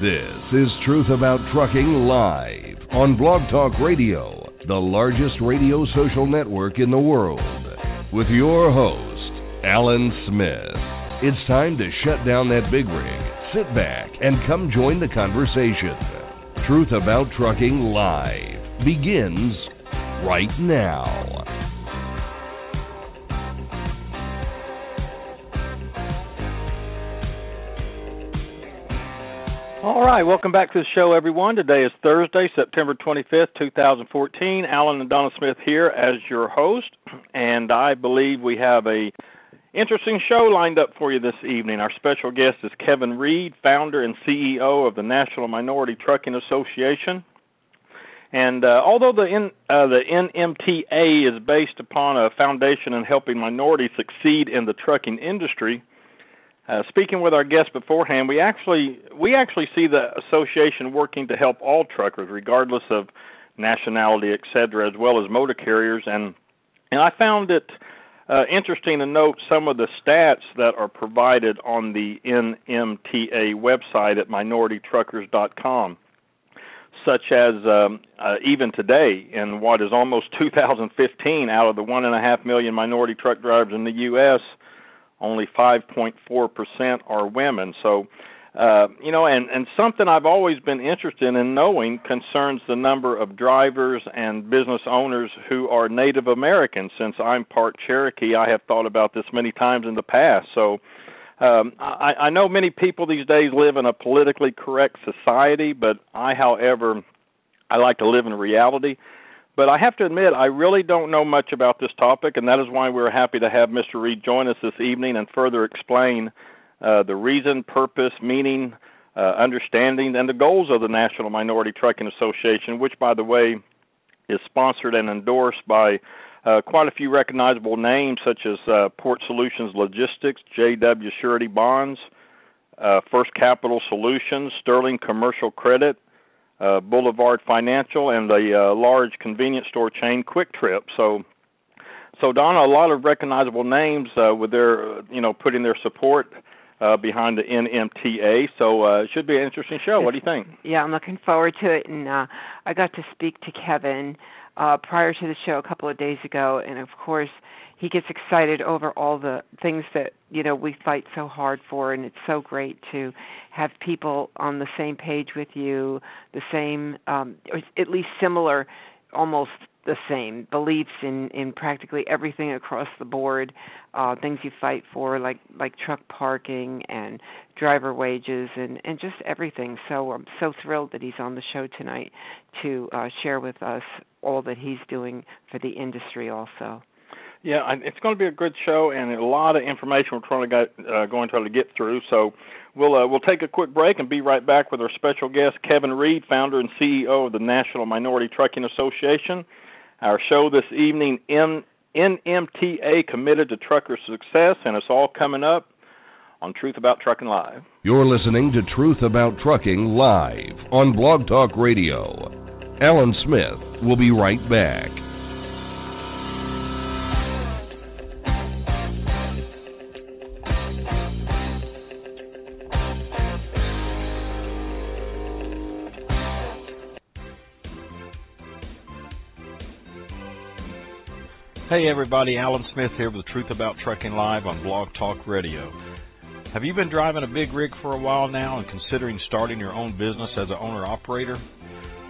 This is Truth About Trucking Live on Blog Talk Radio, the largest radio social network in the world. With your host, Alan Smith. It's time to shut down that big rig, sit back, and come join the conversation. Truth About Trucking Live begins right now. Right, welcome back to the show, everyone. Today is Thursday, September 25th, 2014. Alan and Donna Smith here as your host, and I believe we have a interesting show lined up for you this evening. Our special guest is Kevin Reid, founder and CEO of the National Minority Trucking Association. And uh, although the N, uh, the NMTA is based upon a foundation in helping minorities succeed in the trucking industry, uh, speaking with our guests beforehand, we actually we actually see the association working to help all truckers, regardless of nationality, et cetera, as well as motor carriers. And and I found it uh, interesting to note some of the stats that are provided on the NMTA website at minoritytruckers.com, such as um, uh, even today, in what is almost 2015, out of the one and a half million minority truck drivers in the U.S only 5.4% are women. So, uh, you know, and, and something I've always been interested in knowing concerns the number of drivers and business owners who are Native American. Since I'm part Cherokee, I have thought about this many times in the past. So, um, I, I know many people these days live in a politically correct society, but I, however, I like to live in reality. But I have to admit, I really don't know much about this topic, and that is why we're happy to have Mr. Reid join us this evening and further explain uh, the reason, purpose, meaning, uh, understanding, and the goals of the National Minority Trucking Association, which, by the way, is sponsored and endorsed by uh, quite a few recognizable names such as uh, Port Solutions Logistics, JW Surety Bonds, uh, First Capital Solutions, Sterling Commercial Credit, uh, Boulevard Financial, and the uh, large convenience store chain QuikTrip. So, so Donna, a lot of recognizable names uh, with their, you know, putting their support uh, behind the NMTA. So uh, it should be an interesting show. What do you think? Yeah, I'm looking forward to it. And uh, I got to speak to Kevin uh, prior to the show a couple of days ago, and of course he gets excited over all the things that you know we fight so hard for and it's so great to have people on the same page with you the same um or at least similar almost the same beliefs in in practically everything across the board uh things you fight for like like truck parking and driver wages and and just everything so i'm so thrilled that he's on the show tonight to uh share with us all that he's doing for the industry also yeah, it's going to be a good show and a lot of information we're trying to get, uh, going to try to get through. So we'll uh, we'll take a quick break and be right back with our special guest Kevin Reid, founder and CEO of the National Minority Trucking Association. Our show this evening, N- NMTA committed to trucker success, and it's all coming up on Truth About Trucking Live. You're listening to Truth About Trucking Live on Blog Talk Radio. Alan Smith will be right back. Hey everybody, Alan Smith here with Truth About Trucking Live on Blog Talk Radio. Have you been driving a big rig for a while now and considering starting your own business as an owner operator?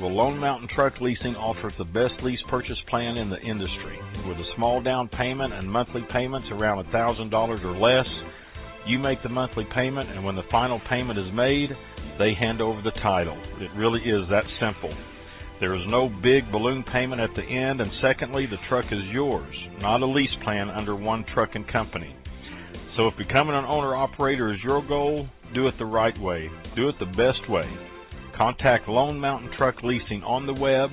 Well, Lone Mountain Truck Leasing offers the best lease purchase plan in the industry. With a small down payment and monthly payments around $1,000 or less, you make the monthly payment, and when the final payment is made, they hand over the title. It really is that simple. There is no big balloon payment at the end, and secondly, the truck is yours, not a lease plan under one trucking company. So if becoming an owner operator is your goal, do it the right way. Do it the best way. Contact Lone Mountain Truck Leasing on the web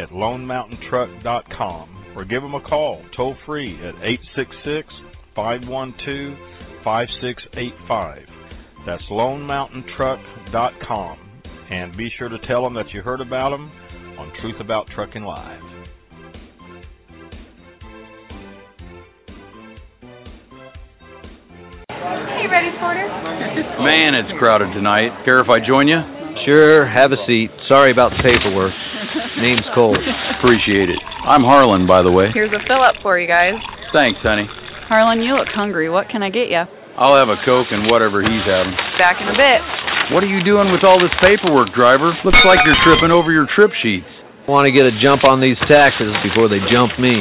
at lonemountaintruck.com or give them a call toll free at 866 512 5685. That's lonemountaintruck.com. And be sure to tell them that you heard about them on Truth About Trucking Live. Hey, ready, Porter? Man, it's crowded tonight. Care if I join you? Sure, have a seat. Sorry about the paperwork. Name's Cole. Appreciate it. I'm Harlan, by the way. Here's a fill up for you guys. Thanks, honey. Harlan, you look hungry. What can I get you? I'll have a Coke and whatever he's having. Back in a bit. What are you doing with all this paperwork, driver? Looks like you're tripping over your trip sheets. Want to get a jump on these taxes before they jump me.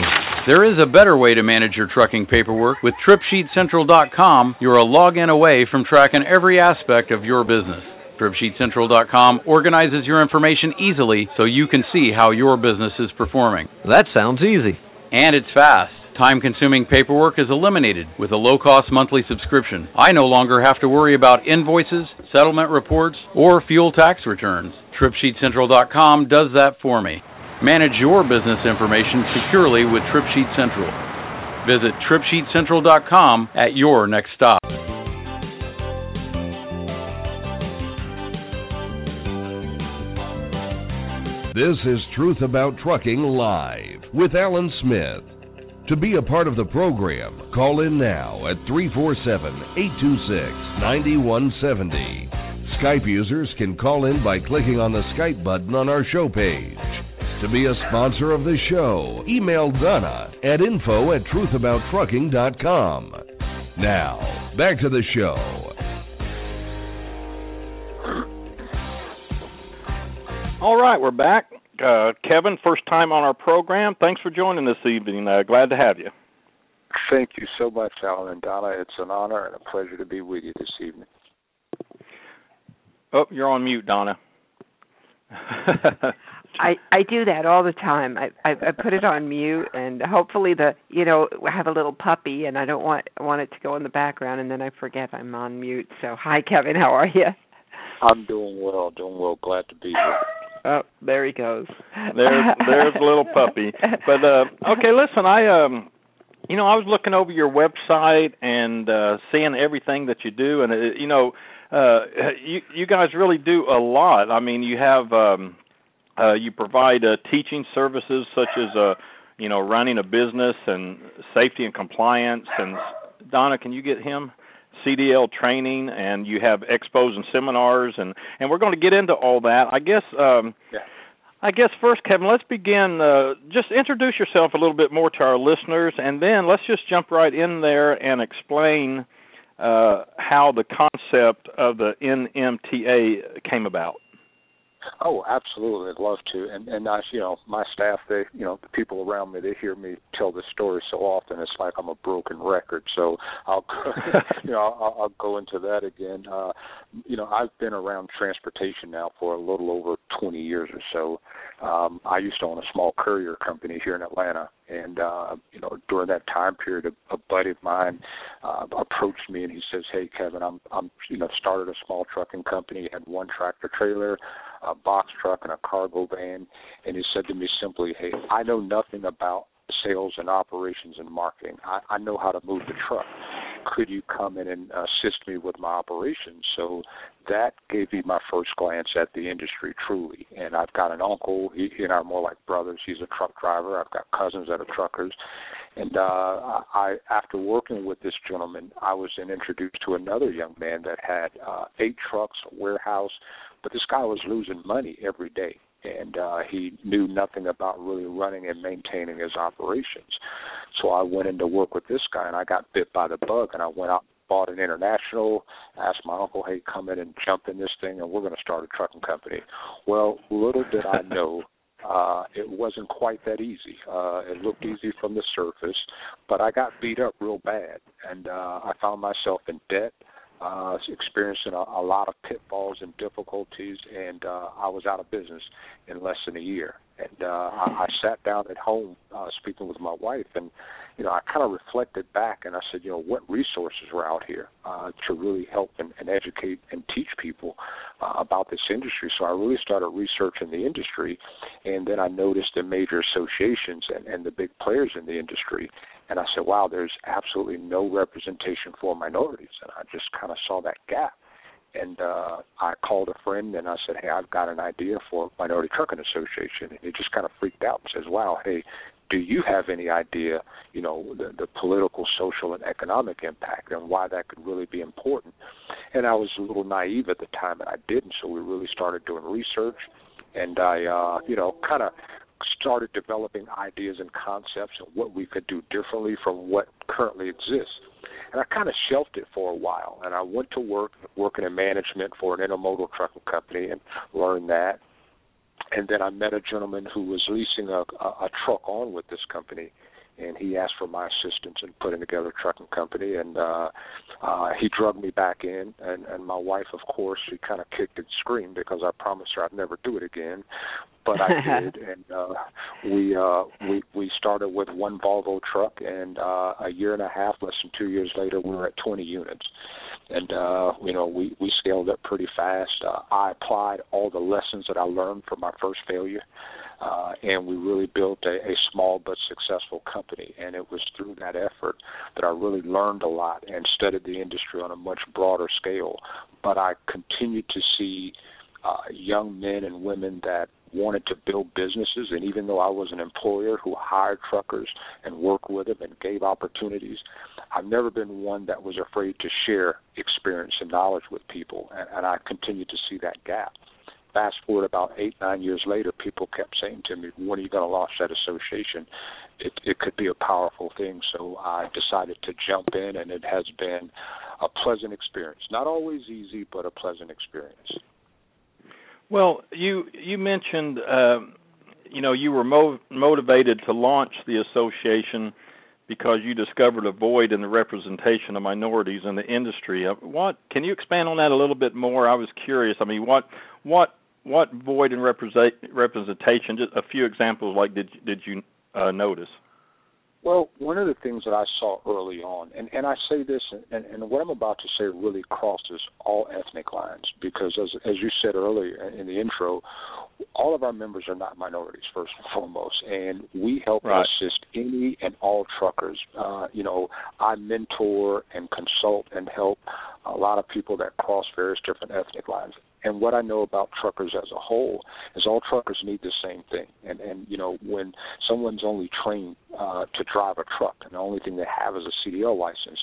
There is a better way to manage your trucking paperwork. With TripSheetCentral.com, you're a login away from tracking every aspect of your business. TripSheetCentral.com organizes your information easily so you can see how your business is performing. That sounds easy. And it's fast. Time consuming paperwork is eliminated with a low cost monthly subscription. I no longer have to worry about invoices, settlement reports, or fuel tax returns. TripSheetCentral.com does that for me. Manage your business information securely with TripSheet Central. Visit TripSheetCentral.com at your next stop. This is Truth About Trucking Live with Alan Smith. To be a part of the program, call in now at 347 826 9170. Skype users can call in by clicking on the Skype button on our show page. To be a sponsor of the show, email Donna at info at truthabouttrucking.com. Now, back to the show. All right, we're back. Uh, Kevin, first time on our program. Thanks for joining this evening. Uh, glad to have you. Thank you so much, Alan and Donna. It's an honor and a pleasure to be with you this evening. Oh, you're on mute, Donna. I I do that all the time. I, I I put it on mute, and hopefully the you know I have a little puppy, and I don't want want it to go in the background, and then I forget I'm on mute. So hi, Kevin. How are you? I'm doing well, doing well. Glad to be here. Oh, there he goes. There's there's a little puppy. But uh okay, listen, I um you know, I was looking over your website and uh seeing everything that you do and it, you know, uh you you guys really do a lot. I mean, you have um uh you provide uh teaching services such as uh you know, running a business and safety and compliance and Donna, can you get him? CDL training and you have expos and seminars and and we're going to get into all that. I guess um yeah. I guess first Kevin, let's begin uh just introduce yourself a little bit more to our listeners and then let's just jump right in there and explain uh how the concept of the NMTA came about. Oh, absolutely. I'd love to. And and I, you know, my staff, they, you know, the people around me, they hear me tell this story so often. It's like I'm a broken record. So I'll, you know, I'll, I'll go into that again. Uh, you know, I've been around transportation now for a little over 20 years or so. Um, I used to own a small courier company here in Atlanta, and uh, you know, during that time period, a, a buddy of mine uh, approached me and he says, "Hey, Kevin, I'm, I'm, you know, started a small trucking company. Had one tractor trailer." A box truck and a cargo van and he said to me simply hey i know nothing about sales and operations and marketing. I, I know how to move the truck. Could you come in and assist me with my operations? So that gave me my first glance at the industry truly. And i've got an uncle. He, he and i are more like brothers. He's a truck driver. I've got cousins that are truckers. And uh i after working with this gentleman i was then introduced to another young man that had uh eight trucks a warehouse but this guy was losing money every day and uh he knew nothing about really running and maintaining his operations. So i went in to work with this guy and i got bit by the bug and i went out bought an international asked my uncle hey come in and jump in this thing and we're going to start a trucking company. Well little did i know uh it wasn't quite that easy. Uh it looked easy from the surface but i got beat up real bad and uh i found myself in debt uh, experiencing a, a lot of pitfalls and difficulties, and uh, I was out of business in less than a year. And uh, I, I sat down at home uh, speaking with my wife, and you know, I kind of reflected back and I said, you know, what resources were out here uh, to really help and, and educate and teach people uh, about this industry. So I really started researching the industry, and then I noticed the major associations and, and the big players in the industry. And I said, wow, there's absolutely no representation for minorities. And I just kind of saw that gap and uh I called a friend and I said, "Hey, I've got an idea for Minority Trucking Association." And he just kind of freaked out and says, "Wow, hey, do you have any idea, you know, the, the political, social, and economic impact and why that could really be important?" And I was a little naive at the time, and I didn't. So we really started doing research, and I, uh, you know, kind of started developing ideas and concepts and what we could do differently from what currently exists and I kind of shelved it for a while. And I went to work working in management for an intermodal trucking company and learned that. And then I met a gentleman who was leasing a, a, a truck on with this company, and he asked for my assistance in putting together a trucking company. And uh uh he drugged me back in and and my wife of course she kind of kicked and screamed because I promised her I'd never do it again but I did. And uh we uh we we started with one Volvo truck and uh a year and a half less than 2 years later we were at 20 units. And uh you know we we scaled up pretty fast. Uh, I applied all the lessons that I learned from my first failure uh, and we really built a, a small but successful company. And it was through that effort that I really learned a lot and studied the industry on a much broader scale. But I continued to see uh, young men and women that wanted to build businesses and even though I was an employer who hired truckers and worked with them and gave opportunities, I've never been one that was afraid to share experience and knowledge with people and, and I continue to see that gap fast forward about eight, nine years later, people kept saying to me, "When are you going to launch that association?" It, it could be a powerful thing. So I decided to jump in, and it has been a pleasant experience. Not always easy, but a pleasant experience. Well, you you mentioned, um, you know, you were mo- motivated to launch the association because you discovered a void in the representation of minorities in the industry. Uh, what can you expand on that a little bit more? I was curious. I mean, what what what void in represent, representation? Just a few examples. Like, did did you uh, notice? Well, one of the things that I saw early on, and, and I say this, and, and what I'm about to say really crosses all ethnic lines, because as as you said earlier in the intro, all of our members are not minorities first and foremost, and we help right. assist any and all truckers. Uh, you know, I mentor and consult and help a lot of people that cross various different ethnic lines. And what I know about truckers as a whole is all truckers need the same thing. And and you know when someone's only trained uh, to drive a truck and the only thing they have is a CDL license,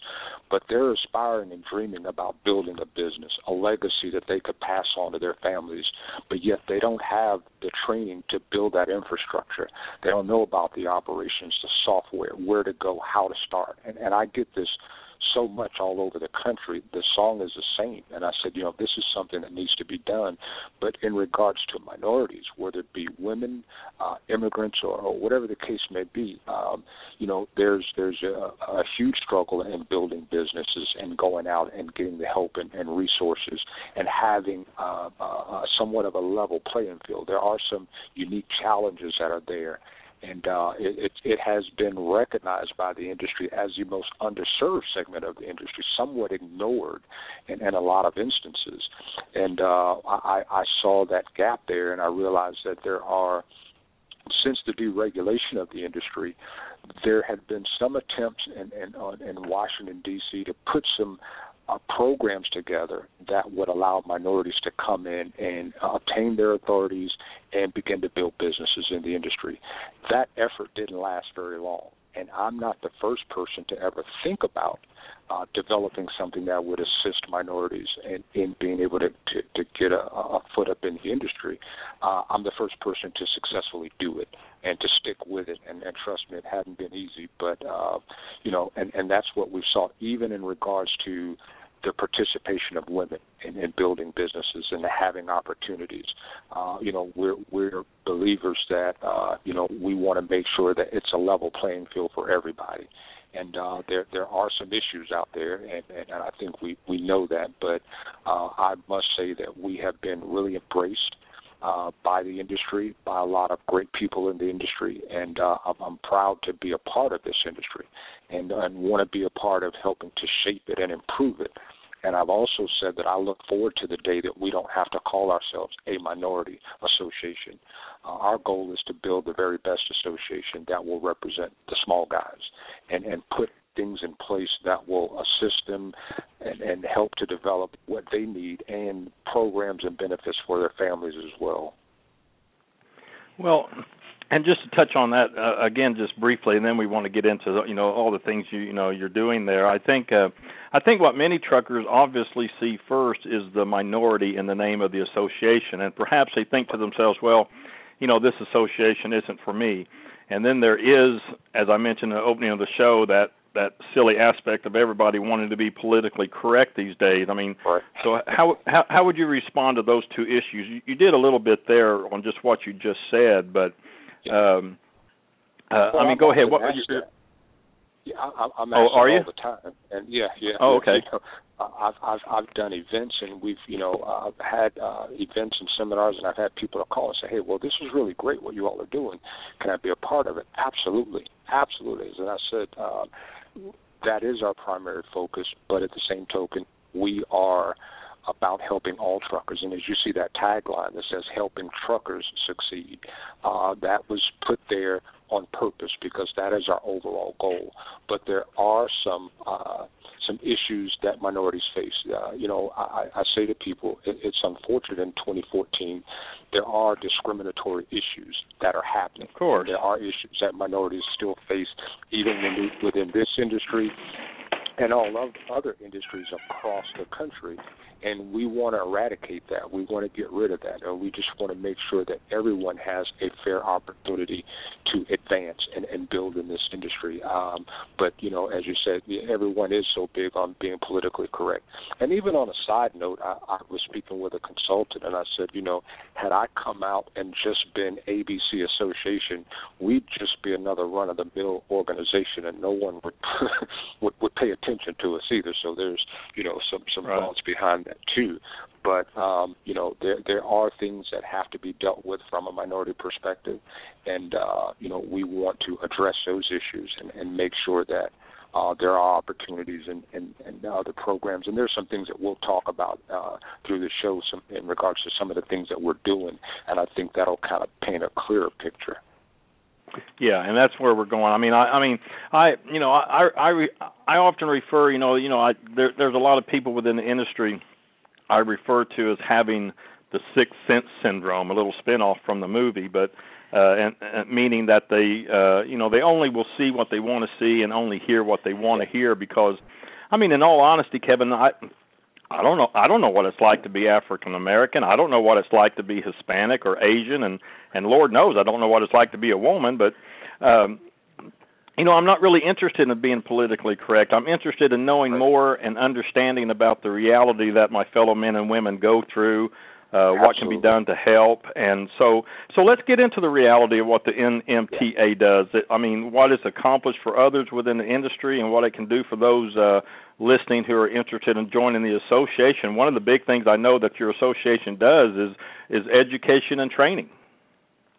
but they're aspiring and dreaming about building a business, a legacy that they could pass on to their families, but yet they don't have the training to build that infrastructure. They don't know about the operations, the software, where to go, how to start. And and I get this so much all over the country. The song is the same, and I said, you know, this is something that needs to be done. But in regards to minorities, whether it be women, uh, immigrants, or, or whatever the case may be, um, you know, there's there's a, a huge struggle in building businesses and going out and getting the help and, and resources and having uh, uh, somewhat of a level playing field. There are some unique challenges that are there and uh, it, it, it has been recognized by the industry as the most underserved segment of the industry, somewhat ignored in, in a lot of instances. And uh, I, I saw that gap there, and I realized that there are, since the deregulation of the industry, there had been some attempts in, in, in Washington D.C. to put some uh, programs together that would allow minorities to come in and uh, obtain their authorities and begin to build businesses in the industry. That effort didn't last very long, and I'm not the first person to ever think about uh, developing something that would assist minorities in, in being able to, to, to get a, a foot up in the industry. Uh, I'm the first person to successfully do it and to stick with it. And, and trust me, it hadn't been easy, but uh, you know, and, and that's what we saw even in regards to the participation of women in, in building businesses and having opportunities. Uh, you know, we're we're believers that uh, you know we want to make sure that it's a level playing field for everybody. And uh, there there are some issues out there, and, and I think we we know that. But uh, I must say that we have been really embraced uh, by the industry, by a lot of great people in the industry, and uh, I'm, I'm proud to be a part of this industry, and, and want to be a part of helping to shape it and improve it. And I've also said that I look forward to the day that we don't have to call ourselves a minority association. Uh, our goal is to build the very best association that will represent the small guys and, and put things in place that will assist them and, and help to develop what they need and programs and benefits for their families as well. Well, and just to touch on that uh, again, just briefly, and then we want to get into you know all the things you you know you're doing there. I think uh, I think what many truckers obviously see first is the minority in the name of the association, and perhaps they think to themselves, well, you know, this association isn't for me. And then there is, as I mentioned in the opening of the show, that that silly aspect of everybody wanting to be politically correct these days. I mean, right. so how how how would you respond to those two issues? You, you did a little bit there on just what you just said, but um, uh, well, I mean, I'm go ahead. What asked you, that. Yeah, I, I'm Oh, asked are that you? all the time, and yeah, yeah. Oh, okay. You know, I've I've I've done events, and we've you know I've had uh, events and seminars, and I've had people to call and say, "Hey, well, this is really great what you all are doing. Can I be a part of it?" Absolutely, absolutely. And I said, uh, that is our primary focus, but at the same token, we are about helping all truckers. And as you see that tagline that says "Helping Truckers Succeed," uh, that was put there on purpose because that is our overall goal. But there are some uh, some issues that minorities face. Uh, you know, I, I say to people, it, it's unfortunate in 2014 there are discriminatory issues that are happening. Of course, there are issues that minorities still face, even in, within this industry and all of other industries across the country. And we want to eradicate that. We want to get rid of that. And we just want to make sure that everyone has a fair opportunity to advance and, and build in this industry. Um, but, you know, as you said, everyone is so big on being politically correct. And even on a side note, I, I was speaking with a consultant and I said, you know, had I come out and just been ABC Association, we'd just be another run of the mill organization and no one would, would would pay attention to us either. So there's, you know, some some Right. thoughts behind that too. But um, you know, there there are things that have to be dealt with from a minority perspective, and uh, you know, we want to address those issues and, and make sure that uh, there are opportunities and, and, and other programs. And there's some things that we'll talk about uh, through the show, some in regards to some of the things that we're doing, and I think that'll kind of paint a clearer picture. Yeah, and that's where we're going. I mean, I, I mean, I, you know, I, I, I often refer, you know, you know, I there, there's a lot of people within the industry I refer to as having the sixth sense syndrome, a little spin-off from the movie, but uh, and, and meaning that they, uh, you know, they only will see what they want to see and only hear what they want to hear because, I mean, in all honesty, Kevin, I. I don't know. I don't know what it's like to be African American. I don't know what it's like to be Hispanic or Asian, and and Lord knows I don't know what it's like to be a woman. But um, you know, I'm not really interested in being politically correct. I'm interested in knowing more and understanding about the reality that my fellow men and women go through, uh, what can be done to help, and so so let's get into the reality of what the NMTA does. It, I mean, what it's accomplished for others within the industry, and what it can do for those uh, listening who are interested in joining the association. One of the big things I know that your association does is is education and training.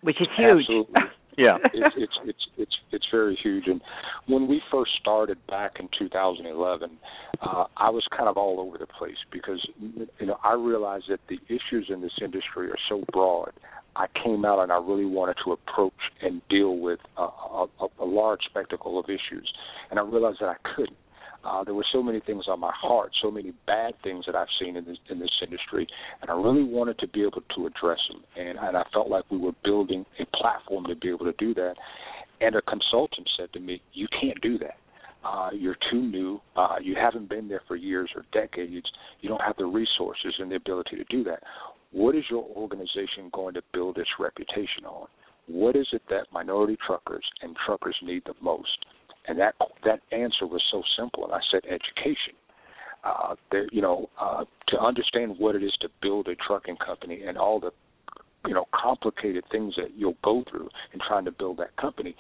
which is huge. Absolutely. Yeah. it's it's it's it's it's very huge. And when we first started back in 2011, uh, I was kind of all over the place because you know I realized that the issues in this industry are so broad. I came out and I really wanted to approach and deal with a, a, a large spectacle of issues, and I realized that I couldn't. Uh, there were so many things on my heart, so many bad things that I've seen in this in this industry, and I really wanted to be able to address them. And, and I felt like we were building a platform to be able to do that. And a consultant said to me, "You can't do that. Uh, you're too new. Uh, you haven't been there for years or decades. You don't have the resources and the ability to do that. What is your organization going to build its reputation on? What is it that minority truckers and truckers need the most?" And that that answer was so simple, and I said education. Uh, there, you know, uh, to understand what it is to build a trucking company and all the, you know, complicated things that you'll go through in trying to build that company.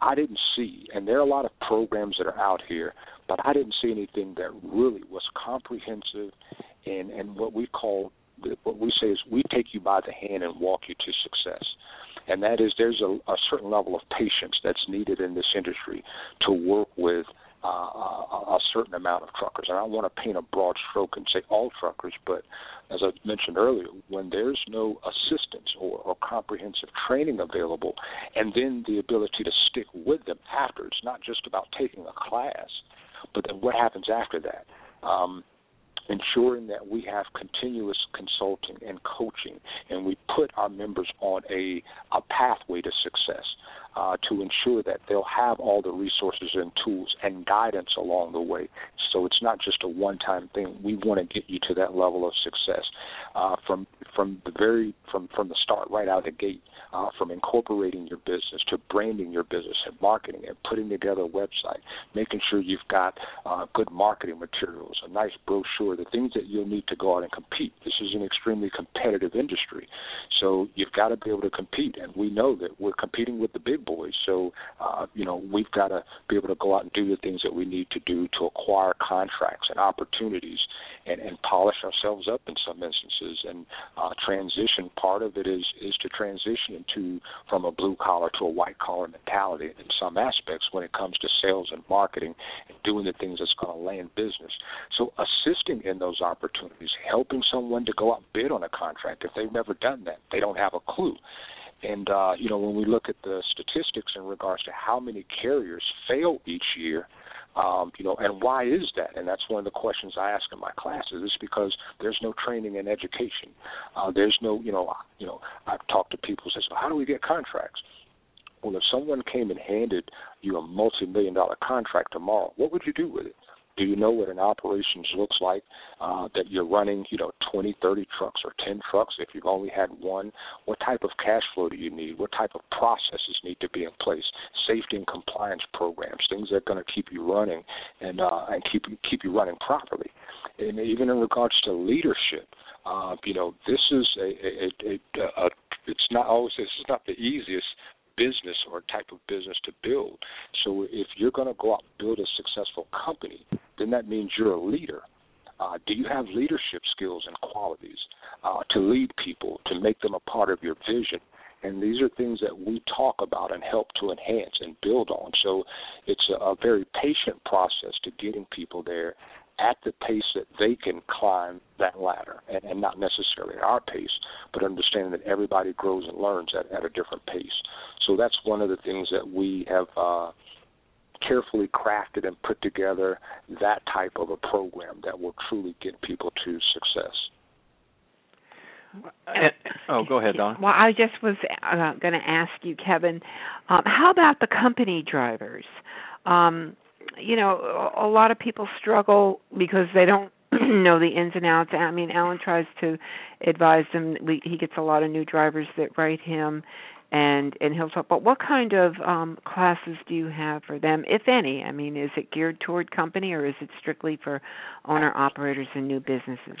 I didn't see, and there are a lot of programs that are out here, but I didn't see anything that really was comprehensive and and what we call what we say is we take you by the hand and walk you to success and that is there's a, a certain level of patience that's needed in this industry to work with uh, a, a certain amount of truckers. And I don't want to paint a broad stroke and say all truckers, but as I mentioned earlier, when there's no assistance or, or comprehensive training available, and then the ability to stick with them after, it's not just about taking a class, but then what happens after that. Um, ensuring that we have continuous consulting and coaching, and we put our members on a, a pathway to success uh, to ensure that they'll have all the resources and tools and guidance along the way. So it's not just a one-time thing. We want to get you to that level of success uh, from from the very from from the start, right out of the gate uh, from incorporating your business to branding your business and marketing and putting together a website, making sure you've got uh, good marketing materials, a nice brochure, the things that you'll need to go out and compete. This is an extremely competitive industry, so you've got to be able to compete, and we know that we're competing with the big boys. So, uh, you know, we've got to be able to go out and do the things that we need to do to acquire contracts and opportunities and, and polish ourselves up in some instances and uh, transition. Part of it is is to transition into from a blue collar to a white collar mentality in some aspects when it comes to sales and marketing and doing the things that's going to land business. So assisting in those opportunities, helping someone to go out and bid on a contract if they've never done that, they don't have a clue. And uh, you know, when we look at the statistics in regards to how many carriers fail each year, um, you know, and why is that? And that's one of the questions I ask in my classes. Is because there's no training and education. Uh, there's no, you know, you know, I've talked to people who say, so how do we get contracts? Well, if someone came and handed you a multi-million dollar contract tomorrow, what would you do with it? Do you know what an operations looks like? Uh, that you're running, you know, 20, 30 trucks or 10 trucks. If you've only had one, what type of cash flow do you need? What type of processes need to be in place? Safety and compliance programs, things that are going to keep you running and uh, and keep keep you running properly. And even in regards to leadership, uh, you know, this is a, a, a, a it's not always this is not the easiest business or type of business to build. So if you're going to go out and build a successful company, then that means you're a leader. Uh, do you have leadership skills and qualities uh, to lead people, to make them a part of your vision? And these are things that we talk about and help to enhance and build on. So it's a, a very patient process to getting people there at the pace that they can climb that ladder and, and not necessarily at our pace, but understanding that everybody grows and learns at, at a different pace. So that's one of the things that we have uh, carefully crafted and put together that type of a program that will truly get people to success. And, oh, go ahead, Don. Well, I just was uh, going to ask you, Kevin, um, how about the company drivers? Um, you know, a lot of people struggle because they don't know the ins and outs. I mean, Alan tries to advise them. We, he gets a lot of new drivers that write him, and and he'll talk. But what kind of um, classes do you have for them, if any? I mean, is it geared toward company or is it strictly for owner operators and new businesses?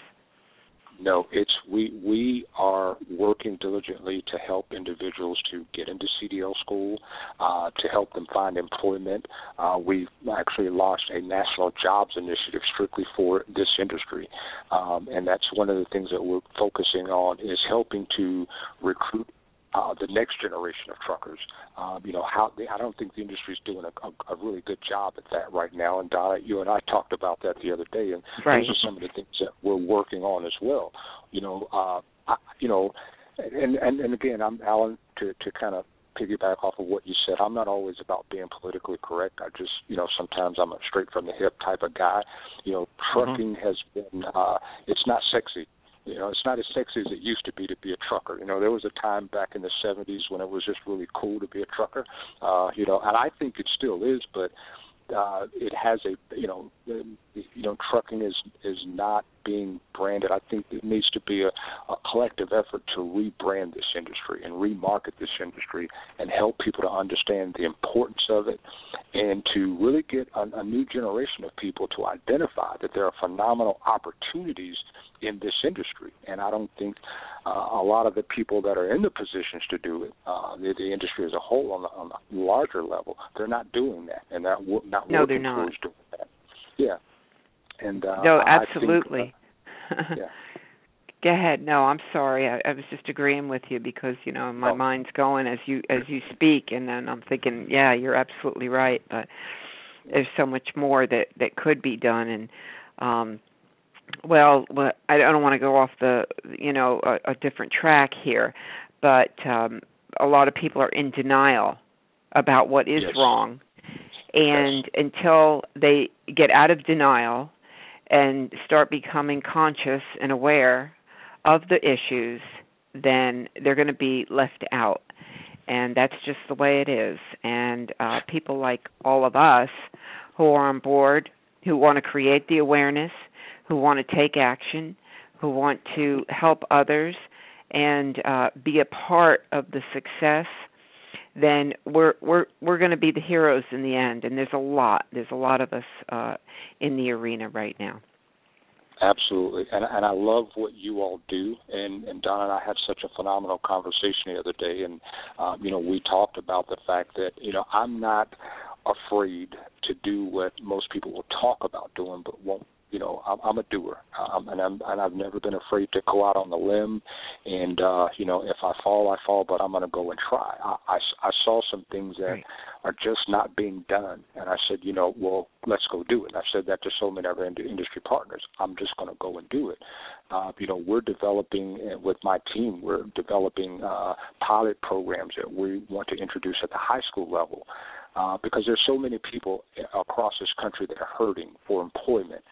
No, it's we we are working diligently to help individuals to get into CDL school, uh, to help them find employment. Uh, we've actually launched a national jobs initiative strictly for this industry, um, and that's one of the things that we're focusing on is helping to recruit uh, the next generation of truckers. Um, you know how they, I don't think the industry is doing a, a, a really good job at that right now. And Donna, you and I talked about that the other day, and right. those are some of the things that we're working on as well. You know, uh, I, you know, and and and again, I'm Alan to to kind of piggyback off of what you said. I'm not always about being politically correct. I just, you know, sometimes I'm a straight from the hip type of guy. You know, trucking mm-hmm. has been uh it's not sexy you know, it's not as sexy as it used to be to be a trucker. You know, there was a time back in the 70s when it was just really cool to be a trucker. Uh, you know, and I think it still is, but uh, it has a you know you know trucking is is not being branded. I think it needs to be a, a collective effort to rebrand this industry and remarket this industry and help people to understand the importance of it and to really get a, a new generation of people to identify that there are phenomenal opportunities in this industry. And I don't think a lot of the people that are in the positions to do it, uh, the, the industry as a whole on, the, on a larger level, they're not doing that, and they're not no, working they're not. towards doing that. Yeah. And uh, no, absolutely. Think, uh, yeah. Go ahead. No, I'm sorry. I, I was just agreeing with you because you know my Oh. mind's going as you as you speak, and then I'm thinking, yeah, you're absolutely right. But there's so much more that that could be done, and um, well, I don't want to go off the you know a, a different track here, but um, a lot of people are in denial about what is Yes. wrong, and until they get out of denial and start becoming conscious and aware of the issues, then they're going to be left out. And that's just the way it is. And uh, people like all of us who are on board, who want to create the awareness, who want to take action, who want to help others, and uh, be a part of the success, then we're we're we're going to be the heroes in the end. And there's a lot. There's a lot of us uh, in the arena right now. Absolutely, and and I love what you all do. And and Don and I had such a phenomenal conversation the other day, and um, you know we talked about the fact that you know I'm not afraid to do what most people will talk about doing, but won't. You know, I'm, I'm a doer, um, and I'm and I've never been afraid to go out on the limb. And uh, you know, if I fall, I fall, but I'm going to go and try. I, I I saw some things that Right. are just not being done. And I said, you know, well, let's go do it. And I said that to so many of our industry partners. I'm just going to go and do it. Uh, you know, we're developing uh, with my team. We're developing uh, pilot programs that we want to introduce at the high school level. Uh, because there's so many people across this country that are hurting for employment,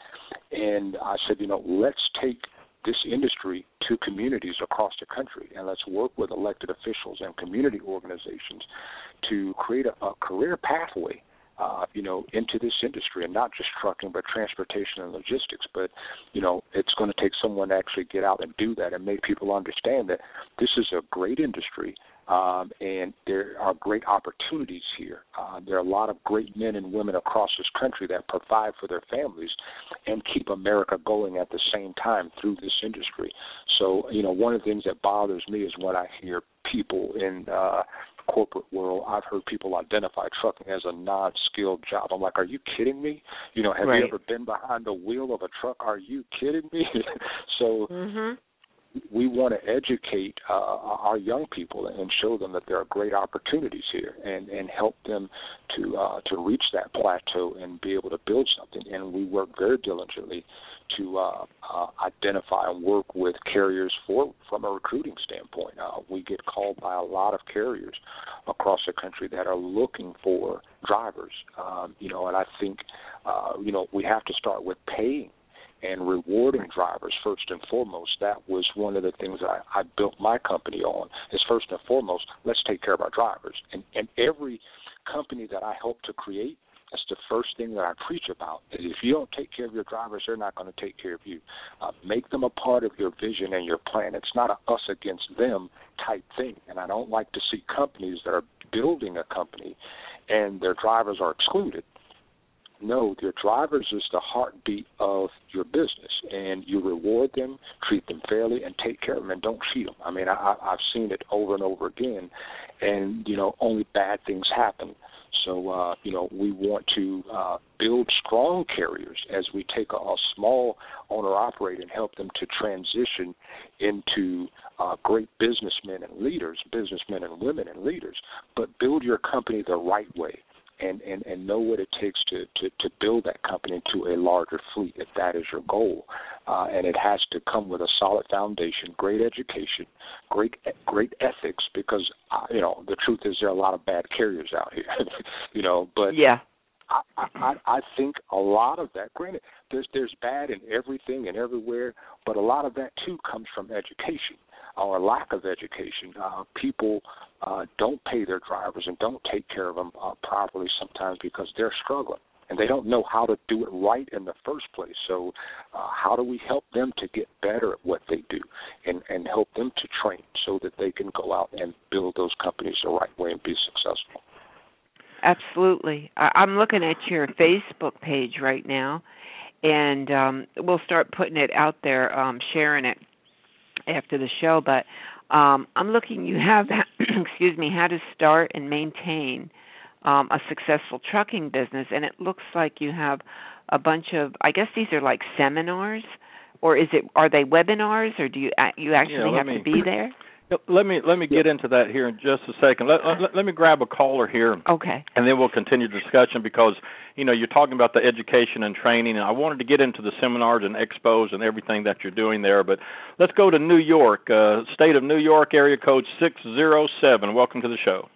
and I said, you know, let's take this industry to communities across the country, and let's work with elected officials and community organizations to create a, a career pathway, uh, you know, into this industry, and not just trucking, but transportation and logistics. But you know, it's going to take someone to actually get out and do that and make people understand that this is a great industry. Um, and there are great opportunities here. Uh, there are a lot of great men and women across this country that provide for their families and keep America going at the same time through this industry. So, you know, one of the things that bothers me is when I hear people in uh corporate world, I've heard people identify trucking as a non-skilled job. I'm like, are you kidding me? You know, have Right. you ever been behind the wheel of a truck? Are you kidding me? so Mhm. We want to educate uh, our young people and show them that there are great opportunities here, and and help them to uh, to reach that plateau and be able to build something. And we work very diligently to uh, uh, identify and work with carriers for from a recruiting standpoint. Uh, we get called by a lot of carriers across the country that are looking for drivers. Um, you know, and I think uh, you know we have to start with paying and rewarding drivers first and foremost. That was one of the things I, I built my company on. Is first and foremost, let's take care of our drivers. And and every company that I help to create, that's the first thing that I preach about. Is if you don't take care of your drivers, they're not going to take care of you. Uh, make them a part of your vision and your plan. It's not a us against them type thing. And I don't like to see companies that are building a company and their drivers are excluded no, your drivers is the heartbeat of your business, and you reward them, treat them fairly, and take care of them, and don't cheat them. I mean, I, I've seen it over and over again, and you know, only bad things happen. So, uh, you know, we want to uh, build strong carriers as we take a, a small owner operator and help them to transition into uh, great businessmen and leaders, businessmen and women and leaders. But build your company the right way and, and, and know what it takes to, to, to build that company into a larger fleet if that is your goal. Uh, and it has to come with a solid foundation, great education, great great ethics. Because uh, you know the truth is there are a lot of bad carriers out here, you know. But Yeah. I, I I think a lot of that. Granted, there's there's bad in everything and everywhere, but a lot of that too comes from education or lack of education. Uh, people uh, don't pay their drivers and don't take care of them uh, properly sometimes because they're struggling and they don't know how to do it right in the first place. So, uh, how do we help them to get better at what they do and and help them to train so that they can go out and build those companies the right way and be successful? Absolutely. I'm looking at your Facebook page right now, and um, we'll start putting it out there, um, sharing it after the show. But um, I'm looking. You have, excuse me, how to start and maintain um, a successful trucking business, and it looks like you have a bunch of. I guess these are like seminars or is it are they webinars, or do you you actually yeah, have me, to be there? Let me let me get into that here in just a second. Let, let, let me grab a caller here. Okay. And then we'll continue the discussion because you know you're talking about the education and training, and I wanted to get into the seminars and expos and everything that you're doing there. But let's go to New York, uh, state of New York, area code six zero seven. Welcome to the show.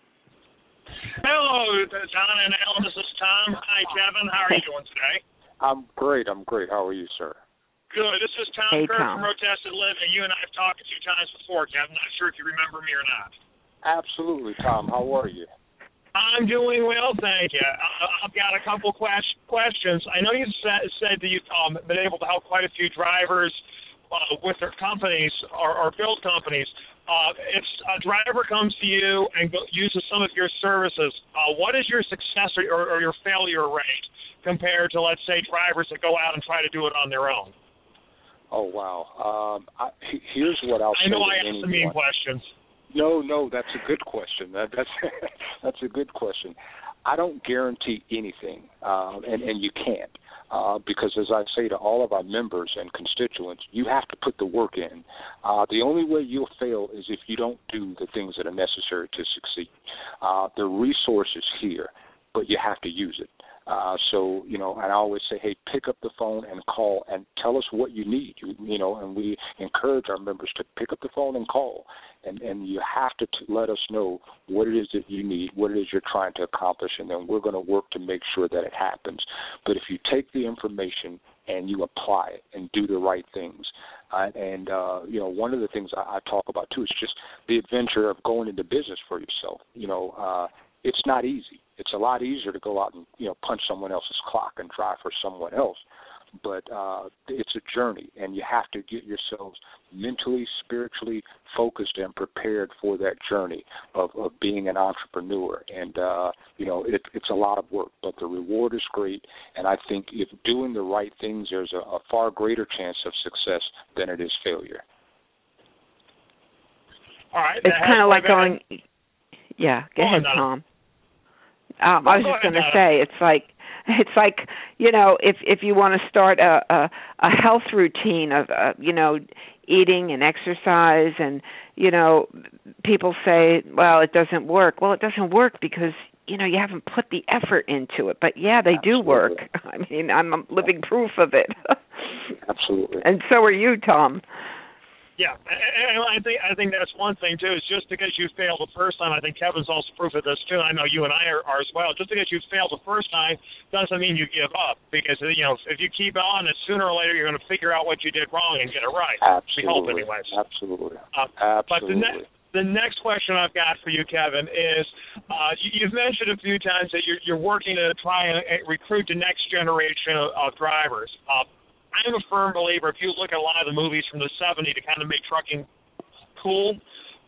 Hello, John and Alan. This is Tom. Hi, Kevin. How are you doing today? I'm great. I'm great. How are you, sir? Good. This is Tom hey, Kirk Tom. from Protested Living. You and I have talked a few times before, Kevin. I'm not sure if you remember me or not. Absolutely, Tom. How are you? I'm doing well, thank you. I've got a couple questions. I know you said, said that you've um, been able to help quite a few drivers uh, with their companies or, or build companies. Uh, if a driver comes to you and go, uses some of your services, uh, what is your success or, or your failure rate compared to, let's say, drivers that go out and try to do it on their own? Oh wow. Um, I, here's what I'll I say. know I asked the mean questions. No, no, that's a good question. That, that's that's a good question. I don't guarantee anything, um, and and you can't. Uh, because as I say to all of our members and constituents, you have to put the work in. Uh, the only way you'll fail is if you don't do the things that are necessary to succeed. Uh, the resource is here, but you have to use it. Uh, so you know, and I always say, hey, pick up the phone and call and tell us what you need. You, you know, and we encourage our members to pick up the phone and call, and and you have to t- let us know what it is that you need, what it is you're trying to accomplish, and then we're going to work to make sure that it happens. But if you take the information and you apply it and do the right things, uh, and uh, you know, one of the things I, I talk about too is just the adventure of going into business for yourself. You know, uh, it's not easy it's a lot easier to go out and you know punch someone else's clock and drive for someone else. But uh it's a journey and you have to get yourselves mentally spiritually focused and prepared for that journey of of being an entrepreneur. And uh you know it it's a lot of work but the reward is great. And i think if doing the right things there's a, a far greater chance of success than it is failure. All right. It's kind of like going yeah go, go ahead on, tom um, I was just going to say it's like it's like you know if if you want to start a a, a health routine of uh, you know eating and exercise and you know people say well it doesn't work. Well it doesn't work because you know you haven't put the effort into it but yeah they do work. I mean i'm a living proof of it. Absolutely. And so are you tom Yeah, and I think I think that's one thing too. Is just because you failed the first time, I think Kevin's also proof of this too. I know you and I are, are as well. Just because you failed the first time doesn't mean you give up. Because you know, if you keep on, and sooner or later you're going to figure out what you did wrong and get it right. We hope, absolutely anyways. absolutely Uh, But the, absolutely ne- the next question I've got for you, Kevin, is uh, you, you've mentioned a few times that you're, you're working to try and uh, recruit the next generation of, of drivers. Uh, I'm a firm believer. If you look at a lot of the movies from the '70s to kind of make trucking cool,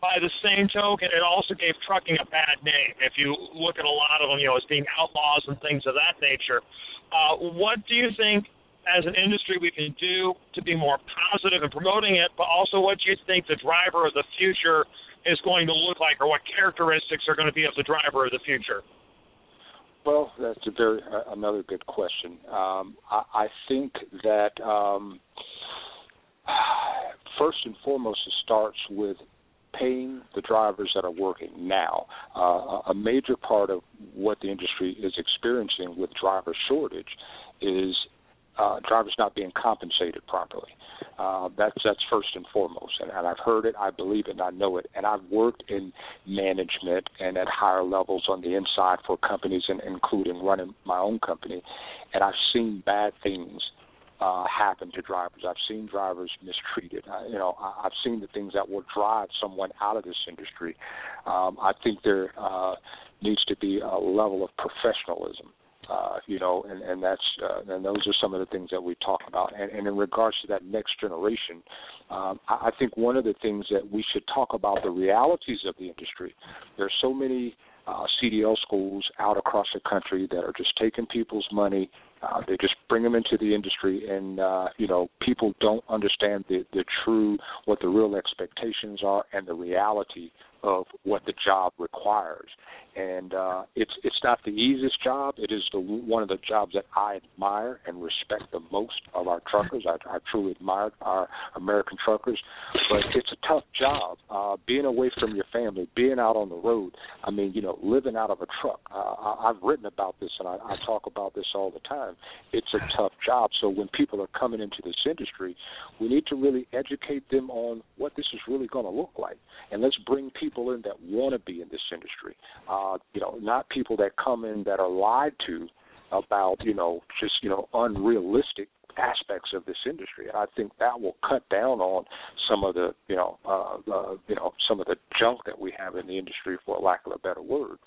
by the same token, it also gave trucking a bad name. If you look at a lot of them, you know, as being outlaws and things of that nature. Uh, what do you think, as an industry, we can do to be more positive in promoting it? But also, what do you think the driver of the future is going to look like, or what characteristics are going to be of the driver of the future? Well, that's a very uh, another good question. Um, I, I think that um, first and foremost, it starts with paying the drivers that are working now. Uh, a major part of what the industry is experiencing with driver shortage is uh, drivers not being compensated properly. Uh, that's that's first and foremost, and, and I've heard it, I believe it, and I know it. And I've worked in management and at higher levels on the inside for companies, and including running my own company, and I've seen bad things uh, happen to drivers. I've seen drivers mistreated. I, you know, I, I've seen the things that will drive someone out of this industry. Um, I think there uh, needs to be a level of professionalism uh, you know, and, and that's uh, and those are some of the things that we talk about. And, and in regards to that next generation, um, I, I think one of the things that we should talk about the realities of the industry. There are so many uh, CDL schools out across the country that are just taking people's money, Uh, they just bring them into the industry, and uh, you know, people don't understand the the true what the real expectations are and the reality of what the job requires and uh, it's it's not the easiest job. It is the one of the jobs that I admire and respect the most of our truckers. I, I truly admire our American truckers, but it's a tough job. Uh, being away from your family, being out on the road. I mean, you know, living out of a truck. Uh, I, I've written about this and I, I talk about this all the time. It's a tough job. So when people are coming into this industry, we need to really educate them on what this is really going to look like, and let's bring people in that want to be in this industry. Uh, you know, not people that come in that are lied to about, you know, just, you know, unrealistic aspects of this industry. And I think that will cut down on some of the, you know, uh, uh, you know, some of the junk that we have in the industry, for lack of a better word.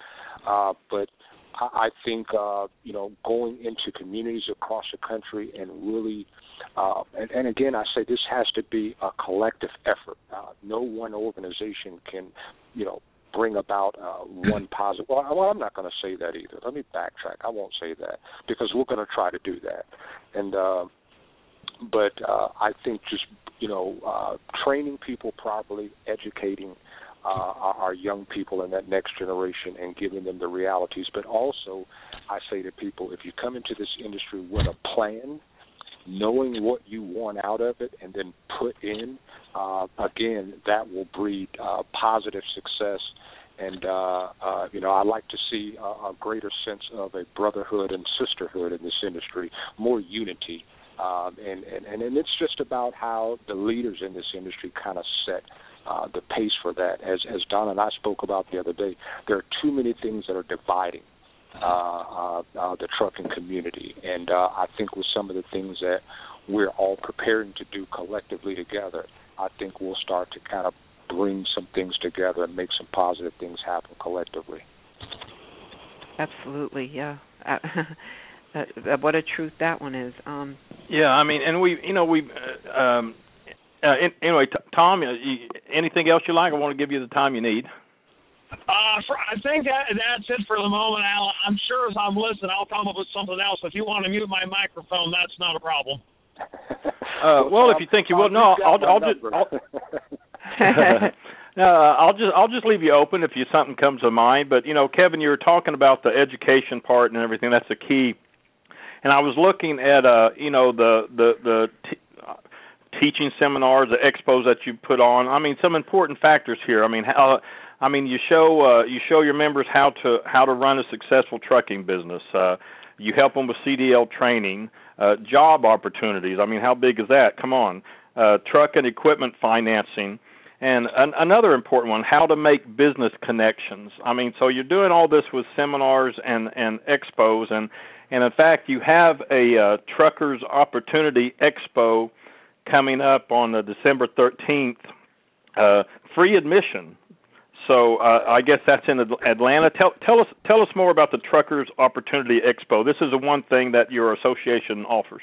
Uh, but I think uh, you know going into communities across the country and really, uh, and, and again, I say this has to be a collective effort. Uh, no one organization can, you know, bring about uh, one positive. Well, well I'm not going to say that either. Let me backtrack. I won't say that because we're going to try to do that. And uh, but uh, I think just you know uh, training people properly, educating uh, our, young people in that next generation, and giving them the realities. But also, I say to people, if you come into this industry with a plan knowing what you want out of it and then put in uh, again that will breed uh, positive success and uh, uh, you know I like to see a, a greater sense of a brotherhood and sisterhood in this industry, more unity, um, and, and and and it's just about how the leaders in this industry kind of set uh, the pace for that. As as Don and I spoke about the other day, there are too many things that are dividing uh, uh, uh, the trucking community, and uh, I think with some of the things that we're all preparing to do collectively together, I think we'll start to kind of bring some things together and make some positive things happen collectively. Absolutely, yeah. Uh, that, that, what a truth that one is. Um, yeah, I mean, and we, you know, we. Uh, um, uh, anyway, t- Tom, uh, you, anything else you like? I want to give you the time you need. Uh, for, I think that that's it for the moment, Al. I'm sure as I'm listening, I'll come up with something else. If you want to mute my microphone, that's not a problem. Uh, well, if you think you will, no, I'll, I'll just. I'll, no, I'll just I'll just leave you open if you something comes to mind. But you know, Kevin, you were talking about the education part and everything. That's the key. And I was looking at uh, you know, the the the t- teaching seminars, the expos that you put on. I mean, some important factors here. I mean, how I mean, you show uh, you show your members how to how to run a successful trucking business. Uh, you help them with CDL training, uh, job opportunities. I mean, how big is that? Come on, uh, truck and equipment financing, and an, another important one: how to make business connections. I mean, so you're doing all this with seminars and and expos, and and in fact, you have a uh, truckers opportunity expo coming up on the December 13th. Uh, free admission so uh, I guess that's in Atlanta. Tell tell us tell us more about the Truckers Opportunity Expo. This is the one thing that your association offers.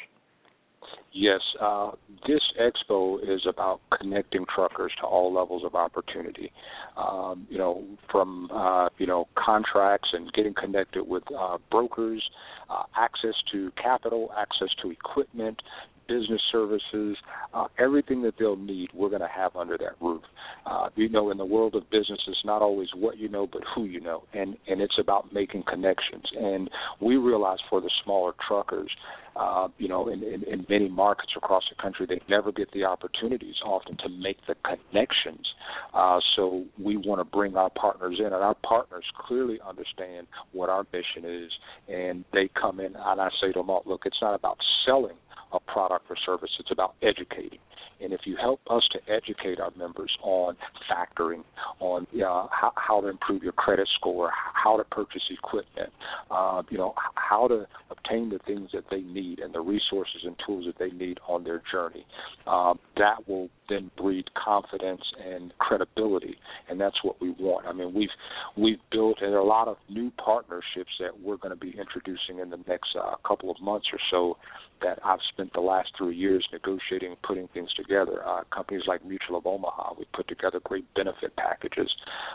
Yes, uh, this expo is about connecting truckers to all levels of opportunity. Um, you know, from uh, you know contracts and getting connected with uh, brokers, uh, access to capital, access to equipment, business services, uh, everything that they'll need, we're going to have under that roof. Uh, you know, in the world of business, it's not always what you know, but who you know, and and it's about making connections. And we realize for the smaller truckers, uh, you know, in, in, in many markets across the country, they never get the opportunities often to make the connections. Uh, so we want to bring our partners in, and our partners clearly understand what our mission is, and they come in, and I say to them, look, it's not about selling a product or service. It's about educating. And if you help us to educate our members on factoring, on how, how to improve your credit score, how to purchase equipment, uh, you know, how to obtain the things that they need and the resources and tools that they need on their journey, uh, that will then breed confidence and credibility, and that's what we want. I mean, we've we've built and there are a lot of new partnerships that we're going to be introducing in the next uh, couple of months or so that I've spent the last three years negotiating, putting things together together. Uh, companies like Mutual of Omaha, we put together great benefit packages.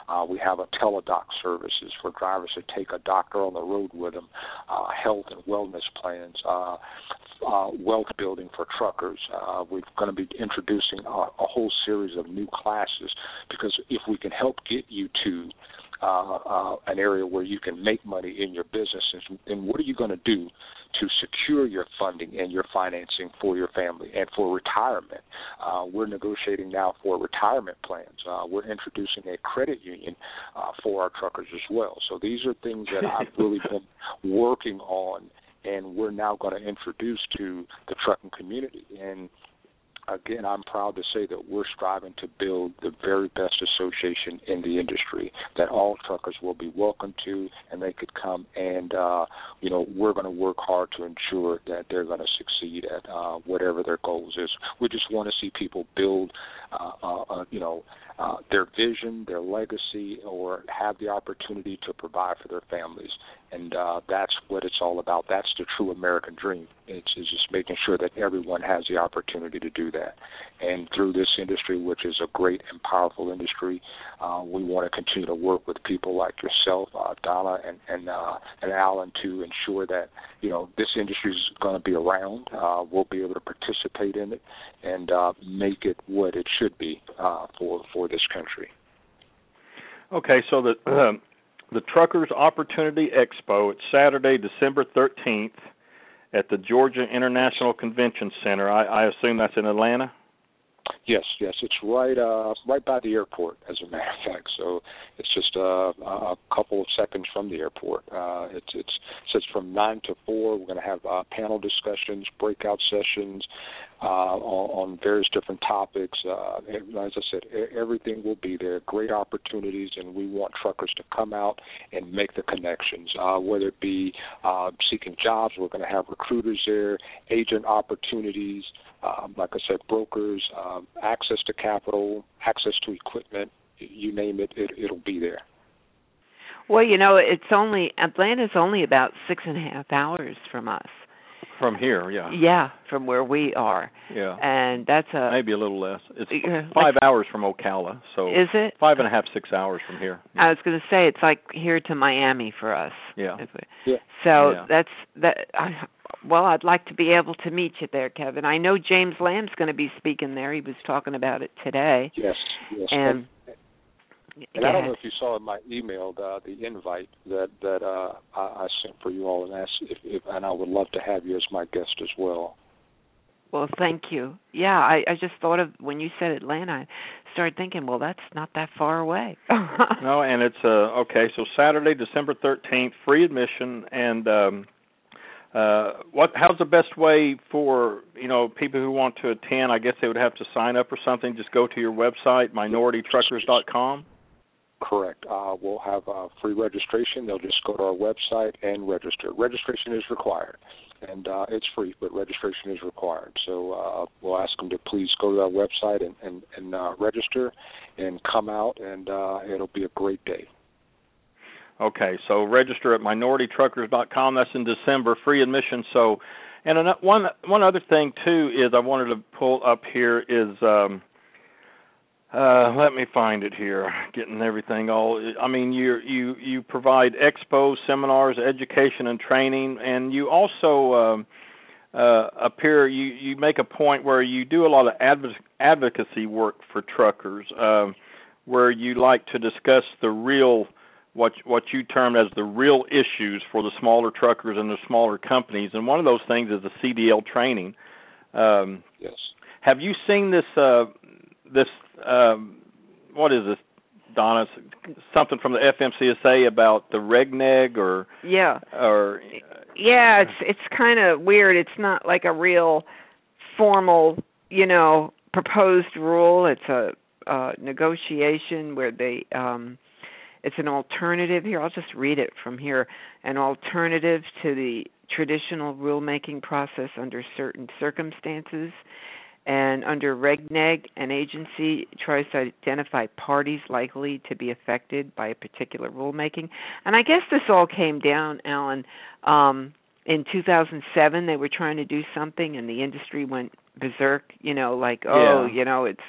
Uh, we have a Teladoc services for drivers to take a doctor on the road with them, uh, health and wellness plans, uh, uh, wealth building for truckers. Uh, we're going to be introducing a, a whole series of new classes because if we can help get you to uh, uh, an area where you can make money in your business, and what are you going to do to secure your funding and your financing for your family and for retirement? Uh, we're negotiating now for retirement plans. Uh, we're introducing a credit union uh, for our truckers as well. So these are things that I've really been working on and we're now going to introduce to the trucking community. And again, I'm proud to say that we're striving to build the very best association in the industry that all truckers will be welcome to, and they could come and, uh, you know, we're going to work hard to ensure that they're going to succeed at uh, whatever their goals is. We just want to see people build, uh, uh, uh, you know, uh, their vision, their legacy, or have the opportunity to provide for their families. And uh, that's what it's all about. That's the true American dream. It's, it's just making sure that everyone has the opportunity to do that. And through this industry, which is a great and powerful industry, uh, we want to continue to work with people like yourself, uh, Donna, and and, uh, and Alan to ensure that you know this industry is going to be around. Uh, we'll be able to participate in it and uh, make it what it should be uh, for for this country. Okay, so the uh, the Truckers Opportunity Expo. It's Saturday, December thirteenth, at the Georgia International Convention Center. I, I assume that's in Atlanta. Yes, yes, it's right uh right by the airport as a matter of fact. So it's just uh, a couple of seconds from the airport. Uh it's it's it says from 9 to 4 we're going to have uh panel discussions, breakout sessions uh on, on various different topics. Uh as I said, everything will be there. Great opportunities and we want truckers to come out and make the connections. Uh whether it be uh seeking jobs, we're going to have recruiters there, agent opportunities, um, like I said, brokers, um, access to capital, access to equipment, you name it, it, it'll be there. Well, you know, it's only Atlanta's only about six and a half hours from us. From here, yeah. Yeah, from where we are. Yeah. And that's a maybe a little less. It's five like, hours from Ocala, so is it five and a half, six hours from here? I was going to say it's like here to Miami for us. Yeah. yeah. So yeah. that's that. I, well, I'd like to be able to meet you there, Kevin. I know James Lamb's going to be speaking there. He was talking about it today. Yes, yes. And, and I don't know if you saw in my email the, the invite that that uh, I, I sent for you all, and asked if, if and I would love to have you as my guest as well. Well, thank you. Yeah, I, I just thought of when you said Atlanta, I started thinking, well, that's not that far away. no, and it's uh okay. So Saturday, December thirteenth, free admission, and um uh what how's the best way for you know people who want to attend i guess they would have to sign up or something just go to your website minoritytruckers.com correct. Uh we'll have uh free registration. They'll just go to our website and register. Registration is required. And uh it's free but registration is required. So uh we'll ask them to please go to our website and and, and uh register and come out and uh it'll be a great day Okay, so register at minoritytruckers.com. That's in December, free admission. So, and one one other thing too is I wanted to pull up here is um, uh, let me find it here. Getting everything all. I mean, you you you provide expos, seminars, education, and training, and you also um, uh, appear. You you make a point where you do a lot of adv- advocacy work for truckers, um, where you like to discuss the real what what you termed as the real issues for the smaller truckers and the smaller companies, and one of those things is the CDL training. Um, yes. Have you seen this? Uh, this um, what is this, Donna? Something from the FMCSA about the regneg or yeah or yeah, it's it's kind of weird. It's not like a real formal, you know, proposed rule. It's a uh, negotiation where they um it's an alternative here. I'll just read it from here. An alternative to the traditional rulemaking process under certain circumstances. And under RegNeg, an agency tries to identify parties likely to be affected by a particular rulemaking. And I guess this all came down, Alan. Um, in 2007, they were trying to do something, and the industry went berserk, you know, like oh, Yeah. you know, it's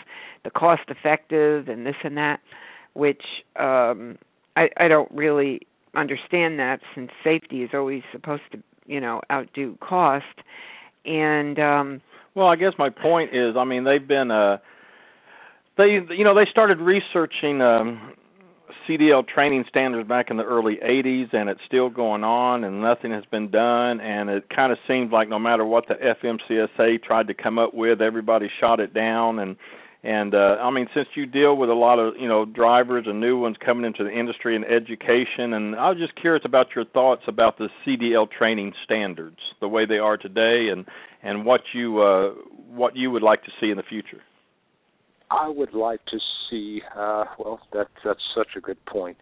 the cost effective and this and that, which um I I don't really understand that since safety is always supposed to, you know, outdo cost. And um Well, I guess my point is, I mean, they've been uh they you know, they started researching um CDL training standards back in the early 80s and it's still going on and nothing has been done and it kind of seems like no matter what the FMCSA tried to come up with, everybody shot it down and and uh I mean since you deal with a lot of, you know, drivers and new ones coming into the industry and education and I was just curious about your thoughts about the CDL training standards, the way they are today and and what you uh what you would like to see in the future. I would like to see. Uh, well, that that's such a good point,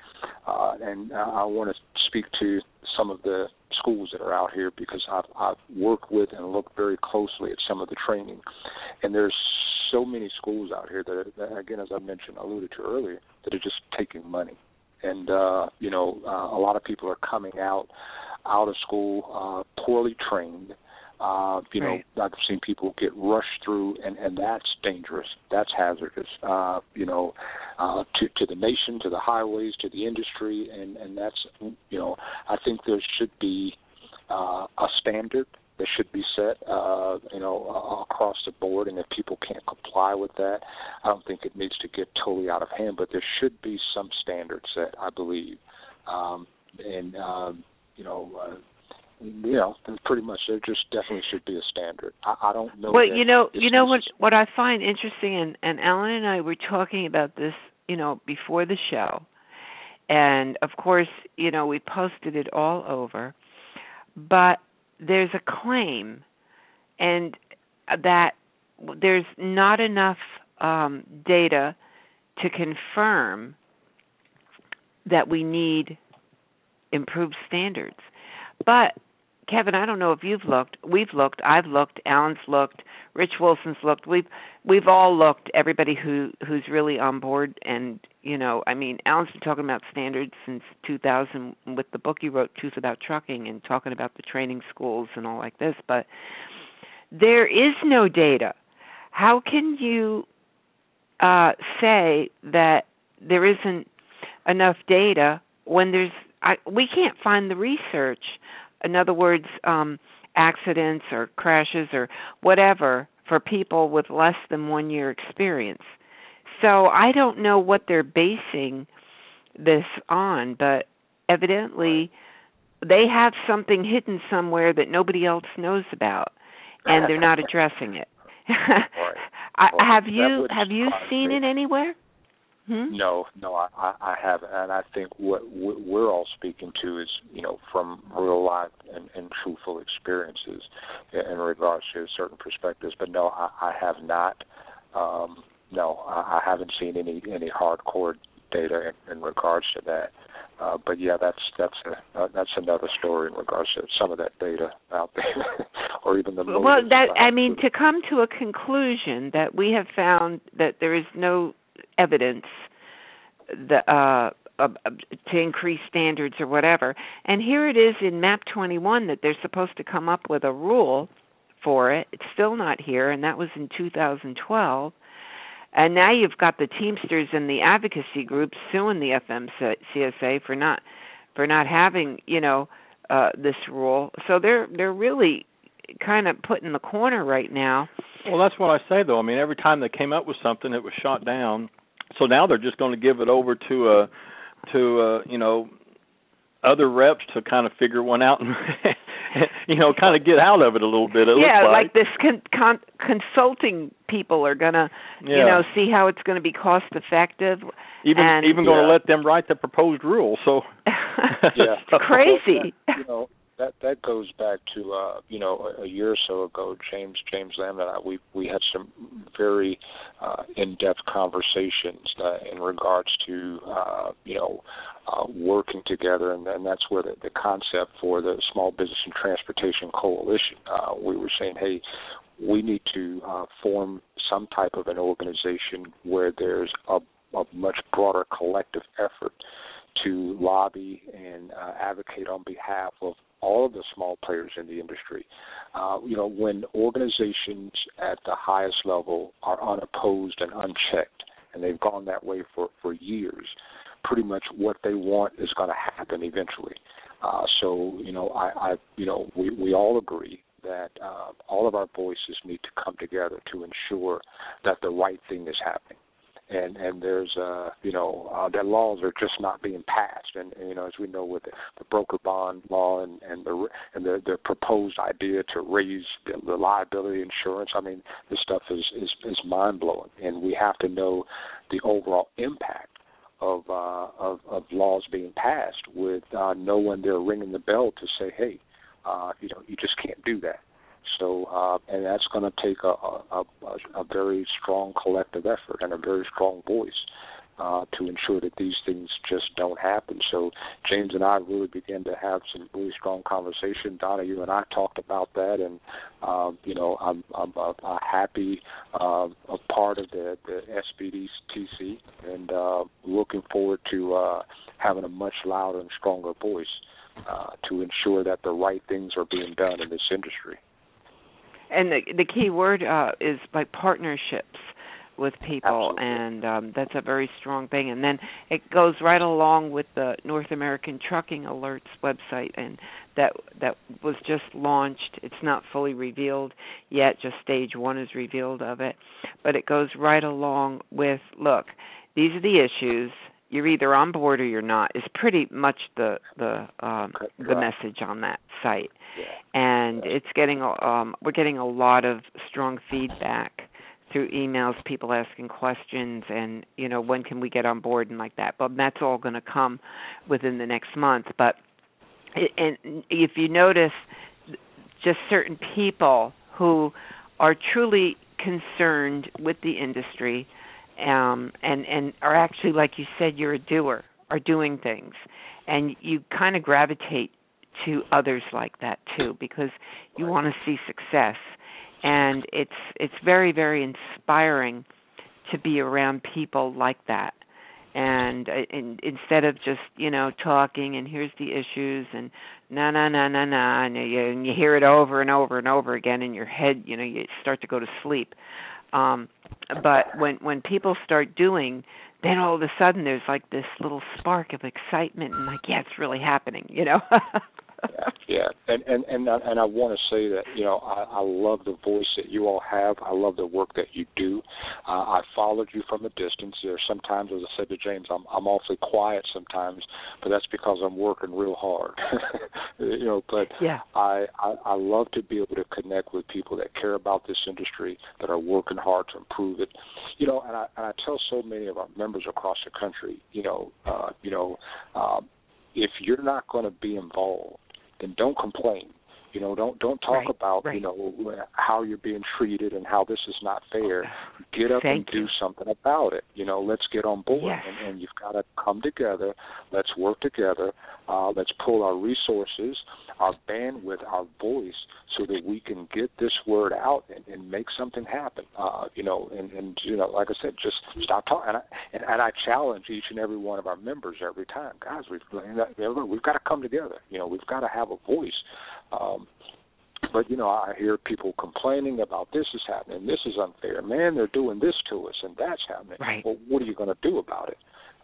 uh, and uh, I want to speak to some of the schools that are out here because I've I've worked with and looked very closely at some of the training, and there's so many schools out here that, that again, as I mentioned, alluded to earlier, that are just taking money, and uh, you know, uh, a lot of people are coming out out of school uh, poorly trained. Uh, you Right. know, I've seen people get rushed through, and and that's dangerous. That's hazardous. Uh, you know, uh, to to the nation, to the highways, to the industry, and and that's you know, I think there should be uh, a standard that should be set, uh, you know, uh, across the board. And if people can't comply with that, I don't think it needs to get totally out of hand. But there should be some standard set, I believe. Um, and um, you know, uh, you know, pretty much there just definitely should be a standard. I, I don't know. Well, you know, you know what what I find interesting, and and Ellen and I were talking about this, you know, before the show, and of course, you know, we posted it all over, but there's a claim, and that there's not enough um, data to confirm that we need improved standards, but Kevin, I don't know if you've looked. We've looked. I've looked. Alan's looked. Rich Wilson's looked. We've we've all looked. Everybody who who's really on board, and you know, I mean, Alan's been talking about standards since 2000 with the book he wrote, Truth About Trucking, and talking about the training schools and all like this. But there is no data. How can you uh, say that there isn't enough data when there's? I, we can't find the research in other words, um, accidents or crashes or whatever for people with less than one year experience. So I don't know what they're basing this on, but evidently they have something hidden somewhere that nobody else knows about, and they're not addressing it. I, have you have you seen it anywhere? Hmm? No, no, I, I, haven't, and I think what we're all speaking to is, you know, from real life and, and truthful experiences in regards to certain perspectives. But no, I, I have not. Um, no, I, I haven't seen any any hardcore data in, in regards to that. Uh, but yeah, that's that's a, uh, that's another story in regards to some of that data out there, or even the Well, that I mean to come to a conclusion that we have found that there is no evidence the uh uh, to increase standards or whatever. And here it is in map 21 that they're supposed to come up with a rule for it. It's still not here and that was in 2012. And now you've got the Teamsters and the advocacy groups suing the FMCSA for not for not having, you know, uh this rule. So they're they're really kind of put in the corner right now. Well, that's what I say though. I mean, every time they came up with something, it was shot down. So now they're just going to give it over to uh to uh you know other reps to kind of figure one out and you know kind of get out of it a little bit. It yeah, looks like this con- con- consulting people are going to, you know, see how it's going to be cost effective. even and even going to Yeah. let them write the proposed rule. So Yeah. it's crazy. you know that that goes back to uh you know a, a year or so ago james james lamb and i we we had some very uh in depth conversations uh, in regards to uh you know uh working together. And, and that's where the, the concept for the small business and transportation coalition uh we were saying hey we need to uh form some type of an organization where there's a a much broader collective effort to lobby and uh, advocate on behalf of all of the small players in the industry. Uh, you know, when organizations at the highest level are unopposed and unchecked, and they've gone that way for for years, pretty much what they want is going to happen eventually. Uh, so you know, I, I you know we we all agree that uh, all of our voices need to come together to ensure that the right thing is happening and and there's uh you know uh, that laws are just not being passed. And, and you know as we know with the, the broker bond law and and the and the the proposed idea to raise the, the liability insurance i mean this stuff is is is mind blowing and we have to know the overall impact of uh of of laws being passed with uh no one there ringing the bell to say hey uh you know you just can't do that so, uh, and that's going to take a, a, a, a very strong collective effort and a very strong voice uh, to ensure that these things just don't happen. So, James and I really began to have some really strong conversation. Donna, you and I talked about that, and um, you know, I'm, I'm a, a happy uh, a part of the, the SBDTC, and uh, looking forward to uh, having a much louder and stronger voice uh, to ensure that the right things are being done in this industry and the the key word uh, is like partnerships with people Absolutely. and um that's a very strong thing. And then it goes right along with the North American Trucking Alerts website and that that was just launched. It's not fully revealed yet just stage 1 is revealed of it. But it goes right along with look these are the issues you're either on board or you're not is pretty much the the um the message on that site. And it's getting um we're getting a lot of strong feedback through emails people asking questions and you know when can we get on board and like that. But that's all going to come within the next month. But and if you notice just certain people who are truly concerned with the industry um and and are actually like you said you're a doer are doing things. And you kind of gravitate to others like that too because you want to see success. And it's it's very very inspiring to be around people like that. And, and instead of just you know talking and here's the issues and na na na na na and you, and you hear it over and over and over again in your head you know you start to go to sleep um but when when people start doing then all of a sudden there's like this little spark of excitement and like yeah it's really happening you know yeah, yeah, and and and and I want to say that you know I, I love the voice that you all have. I love the work that you do. Uh, I followed you from a distance. There's sometimes, as I said to James, I'm I'm awfully quiet sometimes, but that's because I'm working real hard. you know, but yeah, I, I I love to be able to connect with people that care about this industry, that are working hard to improve it. You know, and I and I tell so many of our members across the country, you know, uh, you know. Um, if you're not going to be involved, then don't complain. You know, don't don't talk right, about right. you know how you're being treated and how this is not fair. Get up Thank and do something about it. You know, let's get on board, yes. and, and you've got to come together. Let's work together. Uh, let's pull our resources, our bandwidth, our voice, so that we can get this word out and, and make something happen. Uh, you know, and, and you know, like I said, just stop talking. And I, and, and I challenge each and every one of our members every time, guys. We've we've got to come together. You know, we've got to have a voice. Um, but you know, I hear people complaining about this is happening, this is unfair. Man, they're doing this to us, and that's happening. Right. Well, what are you going to do about it?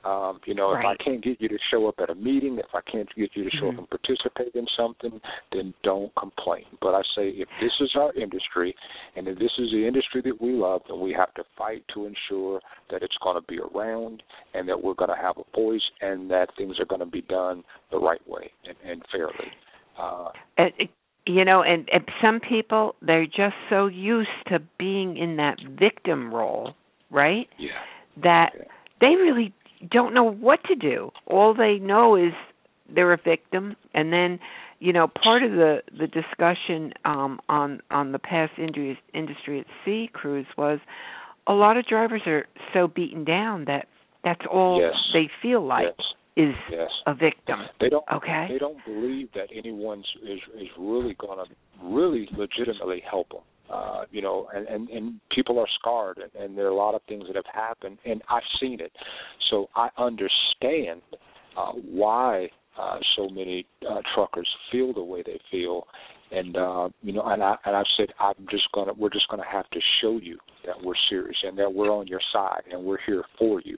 Um, you know, right. if I can't get you to show up at a meeting, if I can't get you to show mm-hmm. up and participate in something, then don't complain. But I say, if this is our industry, and if this is the industry that we love, then we have to fight to ensure that it's going to be around, and that we're going to have a voice, and that things are going to be done the right way and, and fairly. Uh, and, you know and, and some people they're just so used to being in that victim role right yeah that yeah. they really don't know what to do all they know is they're a victim and then you know part of the the discussion um on on the past industry industry at sea cruise was a lot of drivers are so beaten down that that's all yes. they feel like yes. Is yes. a victim they don't okay? they don't believe that anyone's is is really going to really legitimately help them. Uh you know and and and people are scarred and, and there are a lot of things that have happened and i've seen it. So i understand uh why uh, so many uh, truckers feel the way they feel, and uh, you know, and I and I've said I'm just gonna we're just gonna have to show you that we're serious and that we're on your side and we're here for you.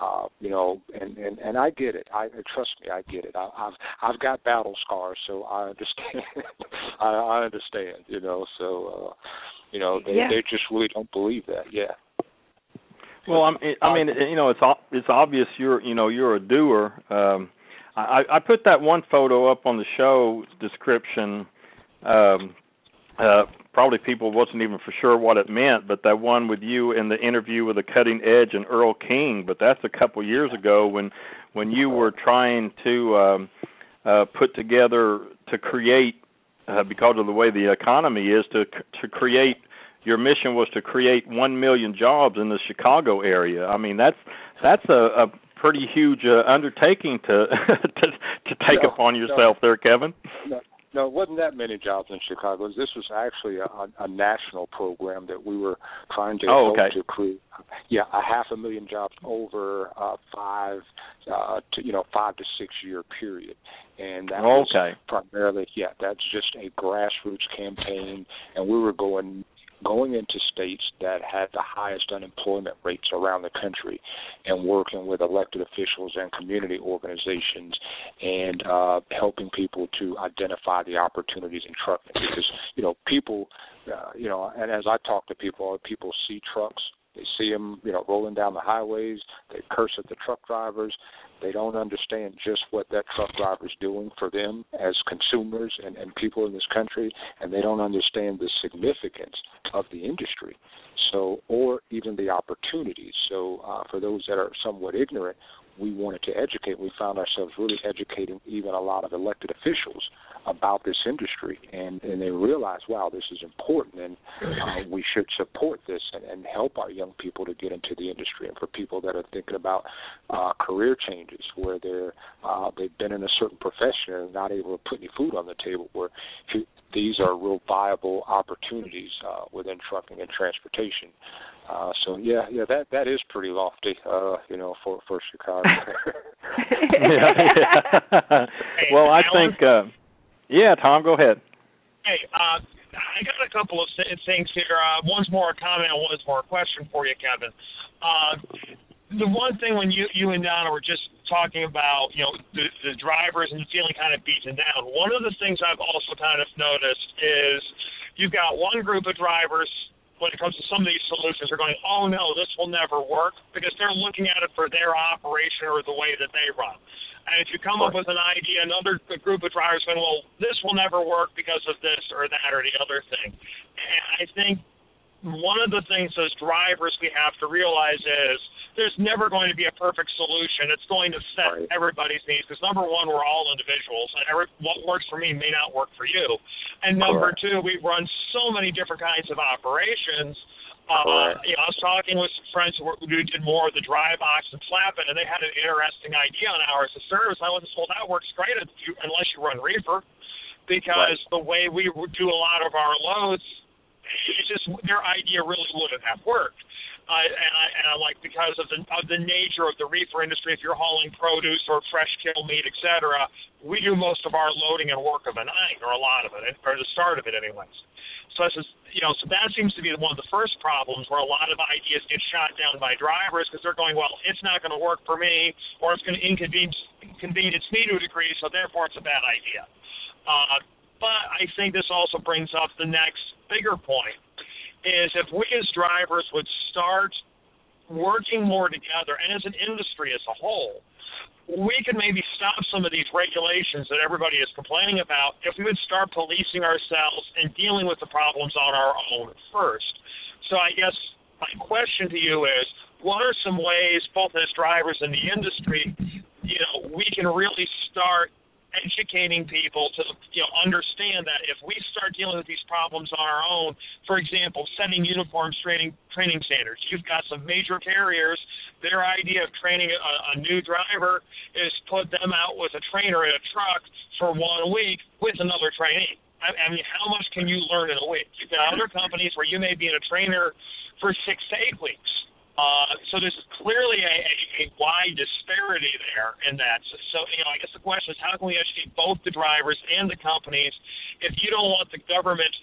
Uh, you know, and and and I get it. I trust me, I get it. I, I've I've got battle scars, so I understand. I, I understand. You know, so uh, you know they Yeah. they just really don't believe that. Yeah. Well, I'm, I mean, you know, it's o- it's obvious you're, you know, you're a doer. Um, I, I put that one photo up on the show description. Um, uh, probably people wasn't even for sure what it meant, but that one with you in the interview with the Cutting Edge and Earl King. But that's a couple years ago when when you were trying to um, uh, put together to create uh, because of the way the economy is to to create your mission was to create 1 million jobs in the Chicago area. I mean, that's that's a, a pretty huge uh, undertaking to to to take No, upon no. yourself there, Kevin. No, no, it wasn't that many jobs in Chicago. This was actually a, a national program that we were trying to Oh, okay. to create. Yeah, a half a million jobs over uh, five uh, to you know five to six year period, and that was primarily yeah that's just a grassroots campaign, and we were going going into states that had the highest unemployment rates around the country and working with elected officials and community organizations and uh, helping people to identify the opportunities in trucking. Because you know people uh, you know and as I talk to people people see trucks they see them you know rolling down the highways they curse at the truck drivers they don't understand just what that truck driver is doing for them as consumers and, and people in this country, and they don't understand the significance of the industry. So, or even the opportunities. So, uh, for those that are somewhat ignorant, we wanted to educate. We found ourselves really educating even a lot of elected officials about this industry, and and they realized, wow, this is important, and uh, we should support this and, and help our young people to get into the industry. And for people that are thinking about uh, career changes, where they're uh, they've been in a certain profession and not able to put any food on the table, where he- these are real viable opportunities uh, within trucking and transportation. Uh, so yeah, yeah, that that is pretty lofty, uh, you know, for for Chicago. yeah, yeah. well, I think. Uh, yeah, Tom, go ahead. Hey, uh, I got a couple of things here. Uh, one's more a comment and one's more a question for you, Kevin. Uh, the one thing when you you and Donna were just talking about, you know, the, the drivers and feeling kind of beaten down. One of the things I've also kind of noticed is you've got one group of drivers when it comes to some of these solutions are going, oh no, this will never work because they're looking at it for their operation or the way that they run. And if you come up with an idea, another group of drivers going, well, this will never work because of this or that or the other thing. And I think one of the things as drivers we have to realize is there's never going to be a perfect solution. It's going to set everybody's needs because number one, we're all individuals, and every, what works for me may not work for you. And number Correct. two, we run so many different kinds of operations. Uh, you know, I was talking with some friends who, were, who did more of the dry box and flatbed, and they had an interesting idea on hours of service. I was well, that works great you, unless you run reefer, because the way we do a lot of our loads, it's just their idea really wouldn't have worked. Uh, and I and I like because of the of the nature of the reefer industry, if you're hauling produce or fresh kill meat, et cetera, we do most of our loading and work of a night, or a lot of it, or the start of it, anyways. So this is, you know, so that seems to be one of the first problems where a lot of ideas get shot down by drivers because they're going, well, it's not going to work for me, or it's going to inconvenience inconvenience me to a degree, so therefore it's a bad idea. Uh, but I think this also brings up the next bigger point is if we as drivers would start working more together and as an industry as a whole, we could maybe stop some of these regulations that everybody is complaining about if we would start policing ourselves and dealing with the problems on our own first. So I guess my question to you is what are some ways, both as drivers in the industry, you know, we can really start educating people to you know understand that if we start dealing with these problems on our own, for example, setting uniform training training standards. You've got some major carriers. Their idea of training a, a new driver is put them out with a trainer in a truck for one week with another trainee. I, I mean, how much can you learn in a week? You've got other companies where you may be in a trainer for six to eight weeks. Uh, so there's clearly a, a, a wide disparity there in that. So, so, you know, I guess the question is how can we educate both the drivers and the companies? If you don't want the government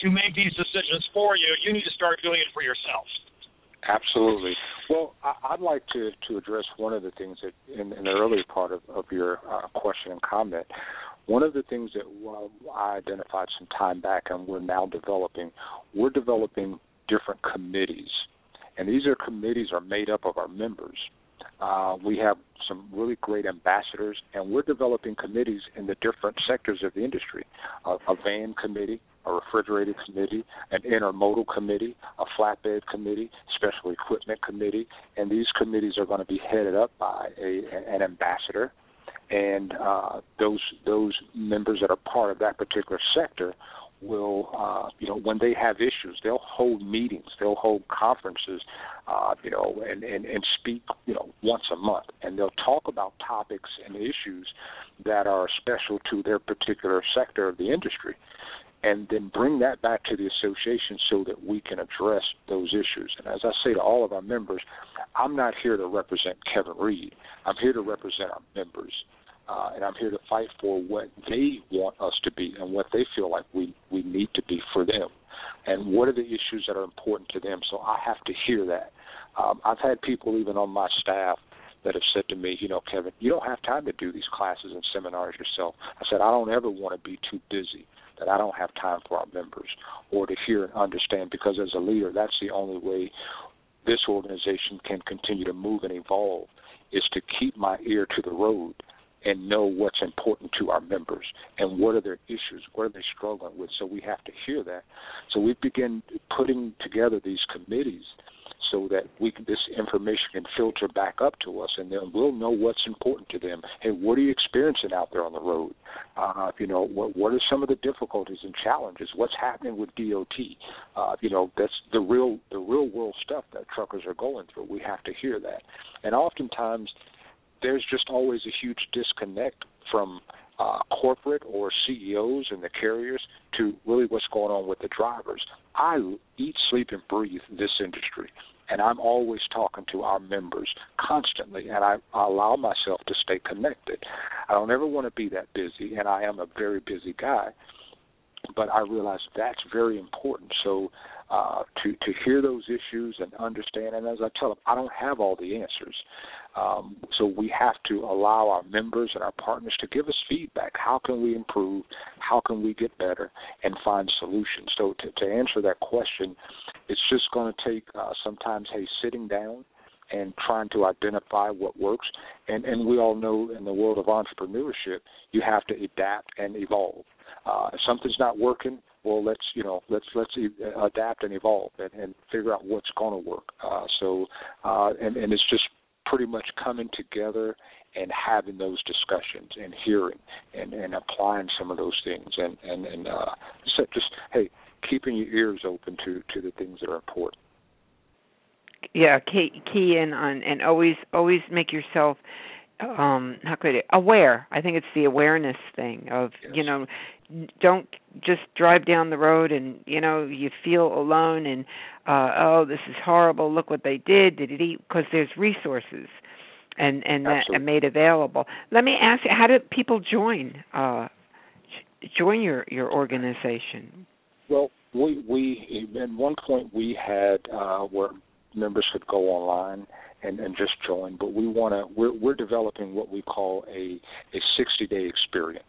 to make these decisions for you, you need to start doing it for yourself. Absolutely. Well, I, would like to, to address one of the things that in, in the earlier part of, of your uh, question and comment. One of the things that uh, I identified some time back and we're now developing, we're developing different committees and these are committees are made up of our members. Uh, we have some really great ambassadors, and we're developing committees in the different sectors of the industry: a, a van committee, a refrigerated committee, an intermodal committee, a flatbed committee, special equipment committee, and these committees are going to be headed up by a, an ambassador, and uh, those those members that are part of that particular sector will, uh, you know, when they have issues, they'll hold meetings, they'll hold conferences, uh, you know, and, and, and speak, you know, once a month. And they'll talk about topics and issues that are special to their particular sector of the industry. And then bring that back to the association so that we can address those issues. And as I say to all of our members, I'm not here to represent Kevin Reid. I'm here to represent our members uh, and I'm here to fight for what they want us to be and what they feel like we we need to be for them, and what are the issues that are important to them. So I have to hear that. Um, I've had people even on my staff that have said to me, you know, Kevin, you don't have time to do these classes and seminars yourself. I said I don't ever want to be too busy that I don't have time for our members or to hear and understand because as a leader, that's the only way this organization can continue to move and evolve is to keep my ear to the road and know what's important to our members and what are their issues, what are they struggling with. So we have to hear that. So we begin putting together these committees so that we can, this information can filter back up to us, and then we'll know what's important to them. Hey, what are you experiencing out there on the road? Uh, you know, what what are some of the difficulties and challenges? What's happening with DOT? Uh, you know, that's the real the real world stuff that truckers are going through. We have to hear that, and oftentimes there's just always a huge disconnect from uh, corporate or CEOs and the carriers to really what's going on with the drivers. I eat, sleep, and breathe this industry, and I'm always talking to our members constantly, and I, I allow myself to stay connected. I don't ever want to be that busy, and I am a very busy guy, but I realize that's very important. So uh, to to hear those issues and understand, and as I tell them, I don't have all the answers. Um, so we have to allow our members and our partners to give us feedback. How can we improve? How can we get better and find solutions? So to, to answer that question, it's just going to take uh, sometimes, hey, sitting down and trying to identify what works. And and we all know in the world of entrepreneurship, you have to adapt and evolve. Uh, if something's not working, well, let's you know let's let's adapt and evolve and, and figure out what's going to work. Uh, so uh, and and it's just pretty much coming together and having those discussions and hearing and, and applying some of those things and and and uh, just, just hey keeping your ears open to to the things that are important. Yeah, key key in on and always always make yourself um how could it aware i think it's the awareness thing of yes. you know don't just drive down the road and you know you feel alone and uh oh this is horrible. Look what they did. Did it eat? Because there's resources and and that are made available. Let me ask you how do people join uh join your your organization? Well we we at one point we had uh where members could go online and, and just join. But we want to we're we're developing what we call a a 60 day experience.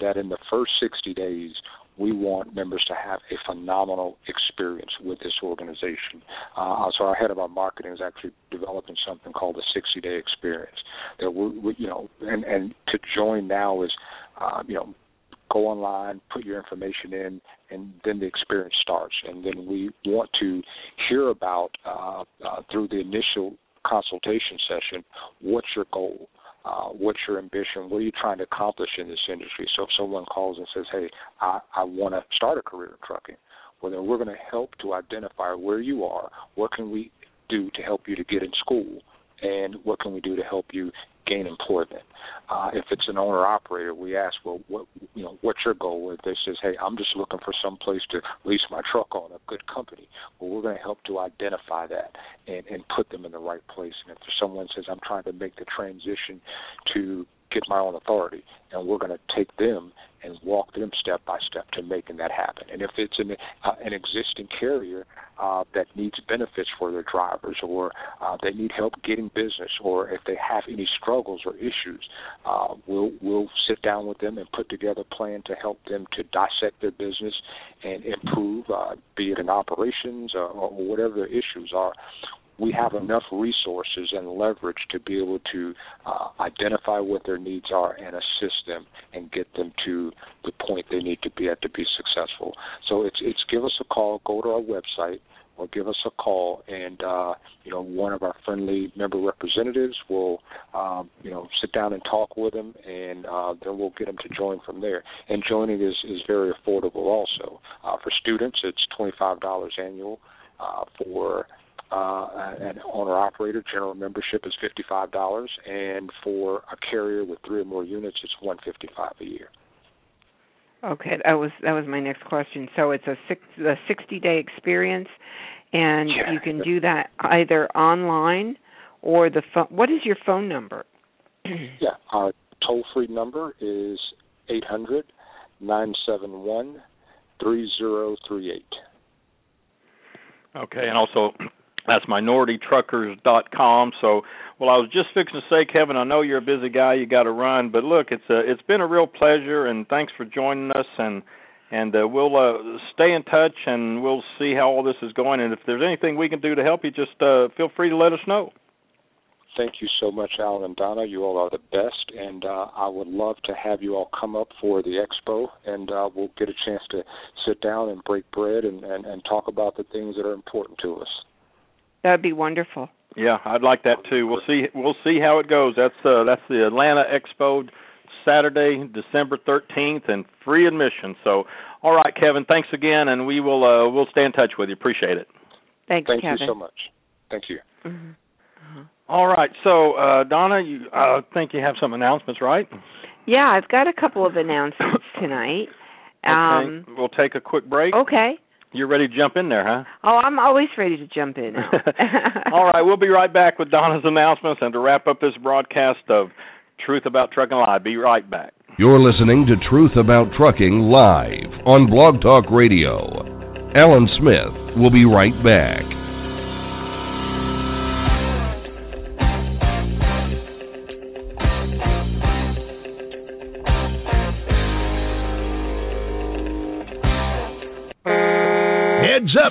That in the first 60 days we want members to have a phenomenal experience with this organization. Uh, so our head of our marketing is actually developing something called the 60 day experience. That we, we you know, and and to join now is, uh, you know, go online, put your information in, and then the experience starts. And then we want to hear about uh, uh, through the initial consultation session what's your goal uh, what's your ambition? What are you trying to accomplish in this industry? So if someone calls and says hey i, I want to start a career in trucking well then we're going to help to identify where you are what can we do to help you to get in school and what can we do to help you gain employment uh, if it's an owner operator, we ask, well, what you know, what's your goal? With they says, hey, I'm just looking for some place to lease my truck on, a good company. Well, we're going to help to identify that and and put them in the right place. And if someone says, I'm trying to make the transition to get my own authority, and we're going to take them and walk them step by step to making that happen. And if it's an uh, an existing carrier uh, that needs benefits for their drivers, or uh, they need help getting business, or if they have any struggles or issues, uh, we'll we'll sit down with them and put together a plan to help them to dissect their business and improve, uh, be it in operations or, or whatever the issues are we have enough resources and leverage to be able to uh, identify what their needs are and assist them and get them to the point they need to be at to be successful. So it's it's give us a call, go to our website or give us a call and uh, you know one of our friendly member representatives will um, you know sit down and talk with them and uh, then we'll get them to join from there and joining is is very affordable also uh, for students it's twenty five dollars annual uh, for uh, an owner operator general membership is fifty five dollars, and for a carrier with three or more units, it's one fifty five a year. Okay, that was that was my next question. So it's a six a sixty day experience, and yeah. you can do that either online or the phone. What is your phone number? yeah, our toll free number is eight hundred nine seven one three zero three eight. Okay, and also that's minoritytruckers.com. So, well, I was just fixing to say, Kevin, I know you're a busy guy, you got to run, but look, it's a it's been a real pleasure, and thanks for joining us, and and uh, we'll uh, stay in touch, and we'll see how all this is going, and if there's anything we can do to help you, just uh, feel free to let us know. Thank you so much, Alan and Donna. You all are the best, and uh, I would love to have you all come up for the expo, and uh, we'll get a chance to sit down and break bread and, and, and talk about the things that are important to us. That'd be wonderful. Yeah, I'd like that too. We'll see. We'll see how it goes. That's uh, that's the Atlanta Expo, Saturday, December thirteenth, and free admission. So, all right, Kevin. Thanks again, and we will uh, we'll stay in touch with you. Appreciate it. Thanks, Kevin. Thank Kevin. you so much. Thank you. Mm-hmm. Uh-huh. All right. So, uh, Donna, you uh, think you have some announcements, right? Yeah, I've got a couple of announcements tonight. Um, okay. We'll take a quick break. Okay. You're ready to jump in there, huh? Oh, I'm always ready to jump in. All right, we'll be right back with Donna's announcements and to wrap up this broadcast of Truth About Trucking Live. Be right back. You're listening to Truth About Trucking live on Blog Talk Radio. Alan Smith will be right back.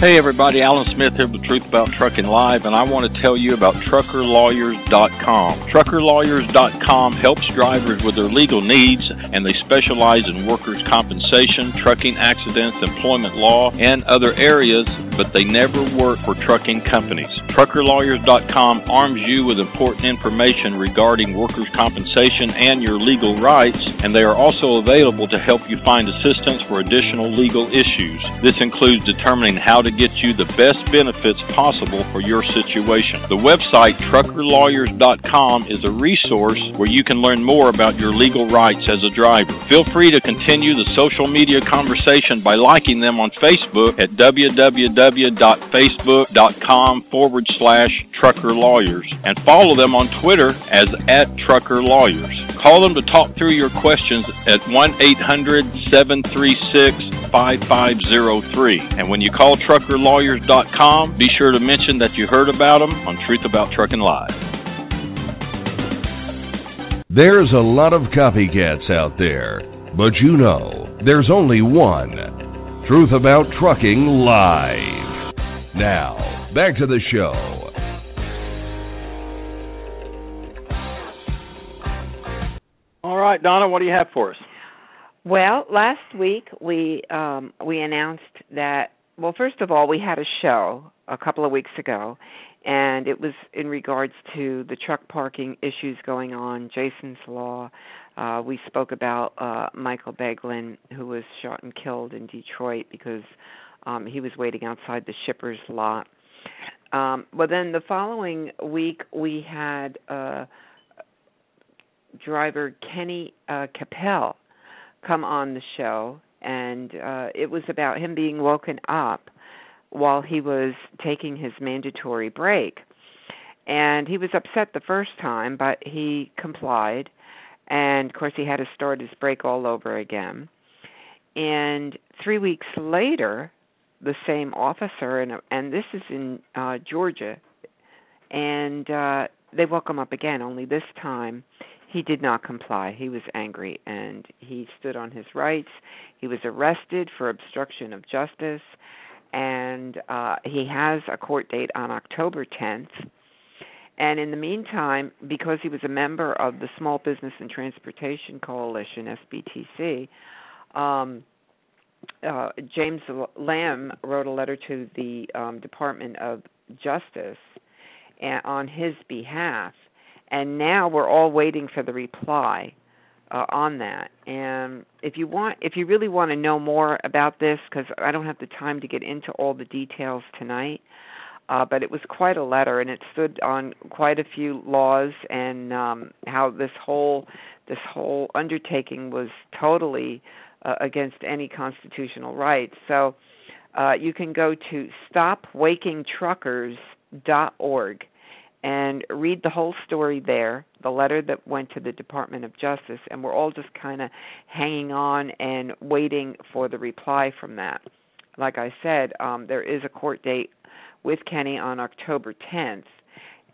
Hey everybody, Alan Smith here with Truth About Trucking Live, and I want to tell you about TruckerLawyers.com. TruckerLawyers.com helps drivers with their legal needs, and they specialize in workers' compensation, trucking accidents, employment law, and other areas, but they never work for trucking companies. TruckerLawyers.com arms you with important information regarding workers' compensation and your legal rights, and they are also available to help you find assistance for additional legal issues. This includes determining how to get you the best benefits possible for your situation. The website truckerlawyers.com is a resource where you can learn more about your legal rights as a driver. Feel free to continue the social media conversation by liking them on Facebook at www.facebook.com forward slash trucker lawyers and follow them on Twitter as at trucker lawyers. Call them to talk through your questions at 1 800 736 5503. And when you call truckerlawyers.com, be sure to mention that you heard about them on Truth About Trucking Live. There's a lot of copycats out there, but you know, there's only one. Truth About Trucking Live. Now, back to the show. All right, Donna, what do you have for us? Well, last week we um, we announced that. Well, first of all, we had a show a couple of weeks ago, and it was in regards to the truck parking issues going on, Jason's Law. Uh, we spoke about uh, Michael Beglin, who was shot and killed in Detroit because um, he was waiting outside the shipper's lot. Um, well, then the following week we had uh, driver Kenny uh, Capel come on the show, and uh, it was about him being woken up while he was taking his mandatory break. And he was upset the first time, but he complied. And of course, he had to start his break all over again. And three weeks later, the same officer, and and this is in uh, Georgia, and uh, they woke him up again. Only this time, he did not comply. He was angry and he stood on his rights. He was arrested for obstruction of justice, and uh, he has a court date on October 10th. And in the meantime, because he was a member of the Small Business and Transportation Coalition (SBTC), um, uh, James Lamb wrote a letter to the um, Department of Justice on his behalf, and now we're all waiting for the reply uh, on that. And if you want, if you really want to know more about this, because I don't have the time to get into all the details tonight, uh, but it was quite a letter, and it stood on quite a few laws and um, how this whole this whole undertaking was totally uh, against any constitutional rights. So uh, you can go to stopwakingtruckers.org and read the whole story there, the letter that went to the Department of Justice, and we're all just kind of hanging on and waiting for the reply from that. Like I said, um, there is a court date with Kenny on October 10th,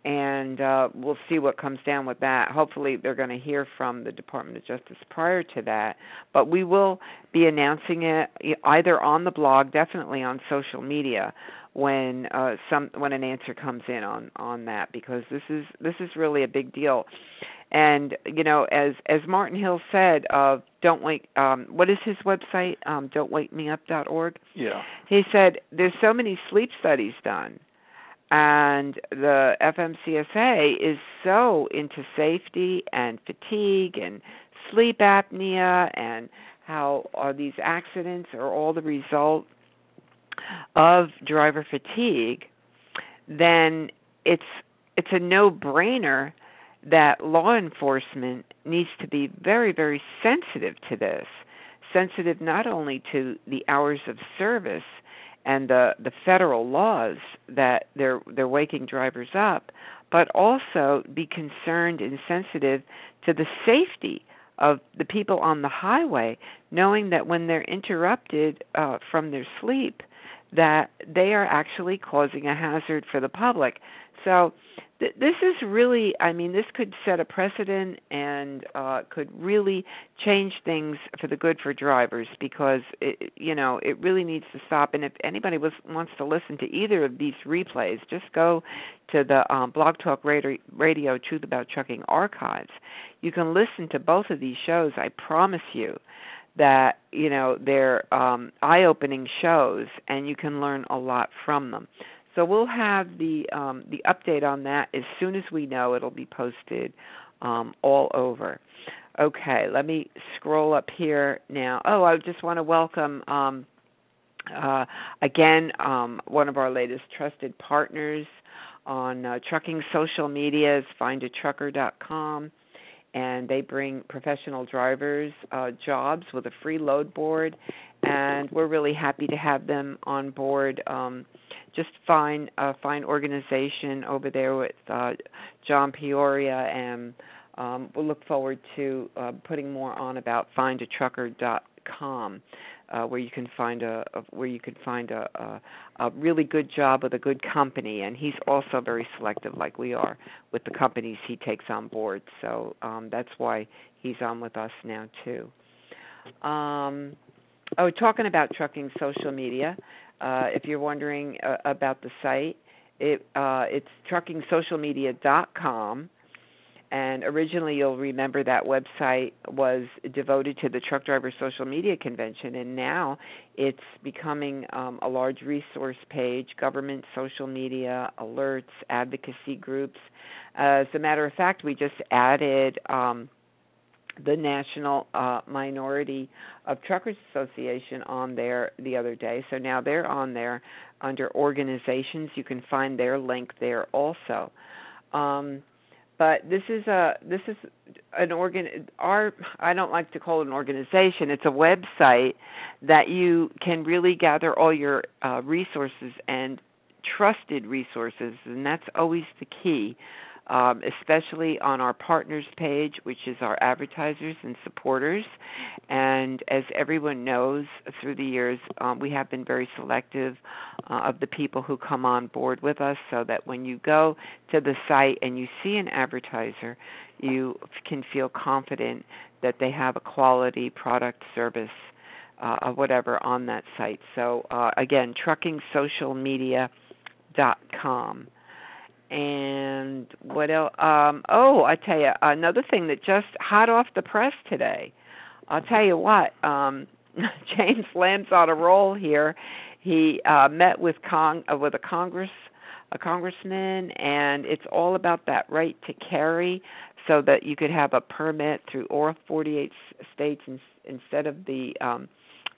and uh, we'll see what comes down with that. Hopefully, they're going to hear from the Department of Justice prior to that, but we will be announcing it either on the blog, definitely on social media when uh, some when an answer comes in on on that because this is this is really a big deal. And you know, as as Martin Hill said, uh, don't wake. Um, what is his website? Um, don't wake me up dot org. Yeah. He said there's so many sleep studies done and the FMCSA is so into safety and fatigue and sleep apnea and how are these accidents are all the result of driver fatigue then it's it's a no-brainer that law enforcement needs to be very very sensitive to this. Sensitive not only to the hours of service and the the federal laws that they're they're waking drivers up, but also be concerned and sensitive to the safety of the people on the highway, knowing that when they're interrupted uh, from their sleep, that they are actually causing a hazard for the public. So th- this is really, I mean, this could set a precedent and uh, could really change things for the good for drivers because it, you know it really needs to stop. And if anybody was, wants to listen to either of these replays, just go to the um, Blog Talk Radio, Radio Truth About Trucking archives. You can listen to both of these shows. I promise you that you know they're um, eye-opening shows, and you can learn a lot from them. So we'll have the um, the update on that as soon as we know. It'll be posted um, all over. Okay, let me scroll up here now. Oh, I just want to welcome um, uh, again um, one of our latest trusted partners on uh, trucking social media is findatrucker.com and they bring professional drivers uh, jobs with a free load board and we're really happy to have them on board um, just fine a fine organization over there with uh, John Peoria, and um, we'll look forward to uh, putting more on about findatrucker.com. Uh, where you can find a, a where you can find a, a a really good job with a good company, and he's also very selective, like we are, with the companies he takes on board. So um, that's why he's on with us now too. Um, oh, talking about trucking social media, uh, if you're wondering uh, about the site, it uh, it's truckingsocialmedia.com, And originally, you'll remember that website was devoted to the Truck Driver Social Media Convention, and now it's becoming um, a large resource page, government social media, alerts, advocacy groups. As a matter of fact, we just added um, the National uh, Minority of Truckers Association on there the other day. So now they're on there under organizations. You can find their link there also. Um, but this is a this is an organ our I don't like to call it an organization. It's a website that you can really gather all your uh, resources and trusted resources and that's always the key um, especially on our partners page, which is our advertisers and supporters. And as everyone knows through the years, um, we have been very selective uh, of the people who come on board with us so that when you go to the site and you see an advertiser, you can feel confident that they have a quality product, service, uh, or whatever on that site. So uh, again, truckingsocialmedia.com and what else? Um, oh, I tell you, another thing that just hot off the press today. I'll tell you what. Um, James Lamb's on a roll here. He uh, met with Cong uh, with a Congress a congressman, and it's all about that right to carry, so that you could have a permit through all 48 states in, instead of the um,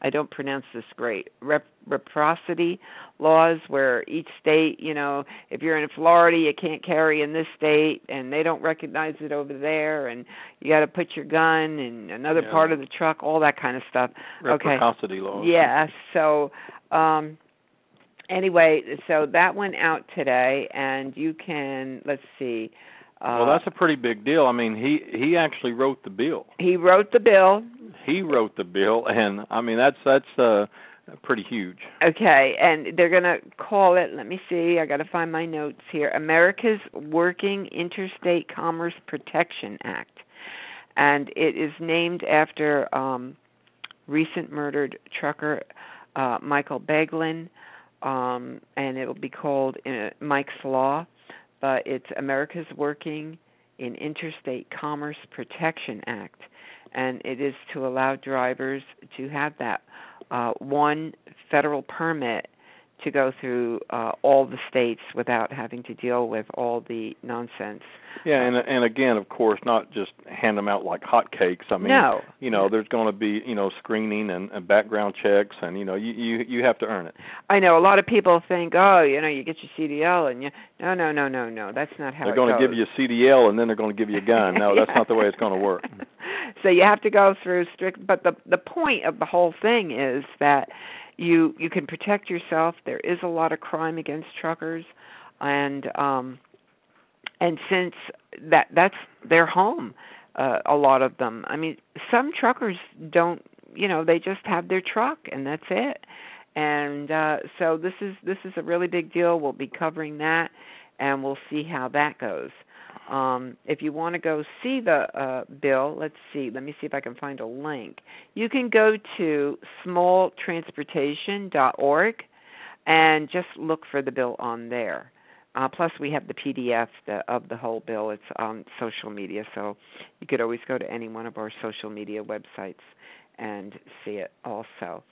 I don't pronounce this great. Rep- reciprocity laws where each state, you know, if you're in Florida, you can't carry in this state and they don't recognize it over there and you got to put your gun in another Yeah. part of the truck, all that kind of stuff. Okay. Reciprocity laws. Yeah, so um anyway, so that went out today and you can let's see uh well, that's a pretty big deal. I mean, he he actually wrote the bill. he wrote the bill He wrote the bill, and I mean that's that's uh pretty huge. Okay, and they're going to call it, let me see, I got to find my notes here America's Working Interstate Commerce Protection Act. And it is named after um recent murdered trucker uh Michael Beglin um and it will be called uh, Mike's Law, but it's America's Working in Interstate Commerce Protection Act and it is to allow drivers to have that uh, one federal permit to go through uh, all the states without having to deal with all the nonsense. Yeah, and and again, of course, not just hand them out like hotcakes. I mean, No. you know, there's going to be you know screening and, and background checks, and you know, you you you have to earn it. I know a lot of people think, oh, you know, you get your CDL and you. No, no, no, no, no. That's not how they're going to give you a CDL, and then they're going to give you a gun. No, that's not the way it's going to work. so you have to go through strict but the the point of the whole thing is that you you can protect yourself. There is a lot of crime against truckers. And um and since that that's their home uh, a lot of them. I mean some truckers don't you know they just have their truck and that's it. And uh so this is this is a really big deal. We'll be covering that and we'll see how that goes um if you want to go see the uh bill let's see let me see if i can find a link you can go to smalltransportation.org and just look for the bill on there uh, plus, we have the PDF the, of the whole bill. It's on social media, so you could always go to any one of our social media websites and see it also.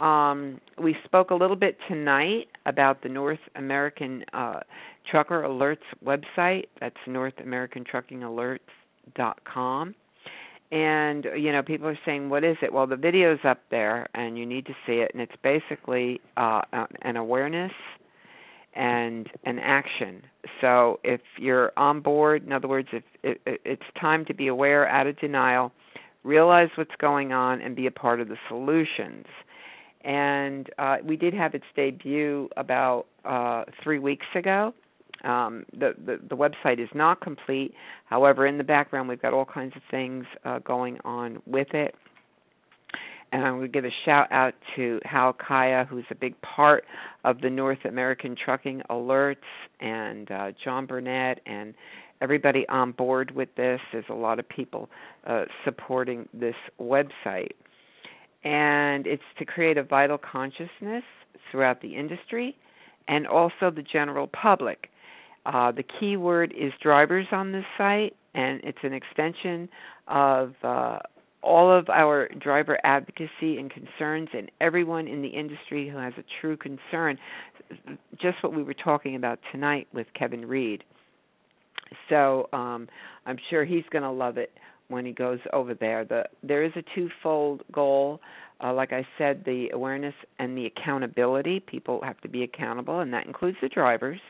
Um, we spoke a little bit tonight about the North American uh, Trucker Alerts website. That's NorthAmericanTruckingAlerts.com. And you know, people are saying, "What is it?" Well, the video's up there, and you need to see it. And it's basically uh, an awareness and an action. So if you're on board, in other words, if it, it's time to be aware, out of denial, realize what's going on, and be a part of the solutions. And uh, we did have its debut about uh, three weeks ago. Um, the, the the website is not complete. However, in the background, we've got all kinds of things uh, going on with it and I'm going to give a shout out to Hal Kaya, who's a big part of the North American Trucking Alerts, and uh, John Burnett, and everybody on board with this. There's a lot of people uh, supporting this website. And it's to create a vital consciousness throughout the industry and also the general public. Uh, the key word is drivers on this site, and it's an extension of uh, all of our driver advocacy and concerns, and everyone in the industry who has a true concern. Just what we were talking about tonight with Kevin Reid. So um, I'm sure he's going to love it when he goes over there. The there is a twofold goal. Uh, like I said, the awareness and the accountability. People have to be accountable, and that includes the drivers.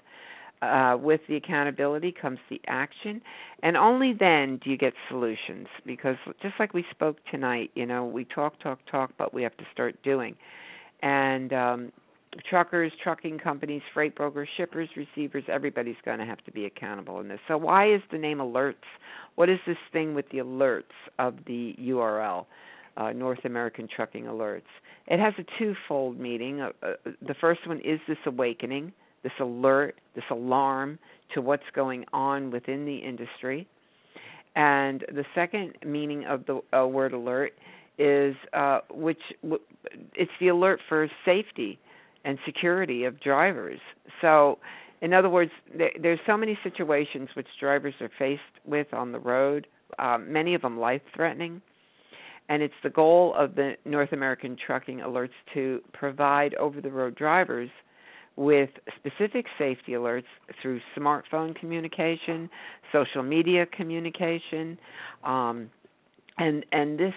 Uh, with the accountability comes the action, and only then do you get solutions. Because just like we spoke tonight, you know, we talk, talk, talk, but we have to start doing. And um, truckers, trucking companies, freight brokers, shippers, receivers, everybody's going to have to be accountable in this. So, why is the name alerts? What is this thing with the alerts of the URL, uh, North American Trucking Alerts? It has a twofold meaning. Uh, uh, the first one is this awakening, this alert, this alarm to what's going on within the industry. And the second meaning of the uh, word alert is uh, which w- it's the alert for safety and security of drivers. So, in other words, there, there's so many situations which drivers are faced with on the road, um, many of them life-threatening, and it's the goal of the North American Trucking Alerts to provide over-the-road drivers with specific safety alerts through smartphone communication, social media communication, um, and and this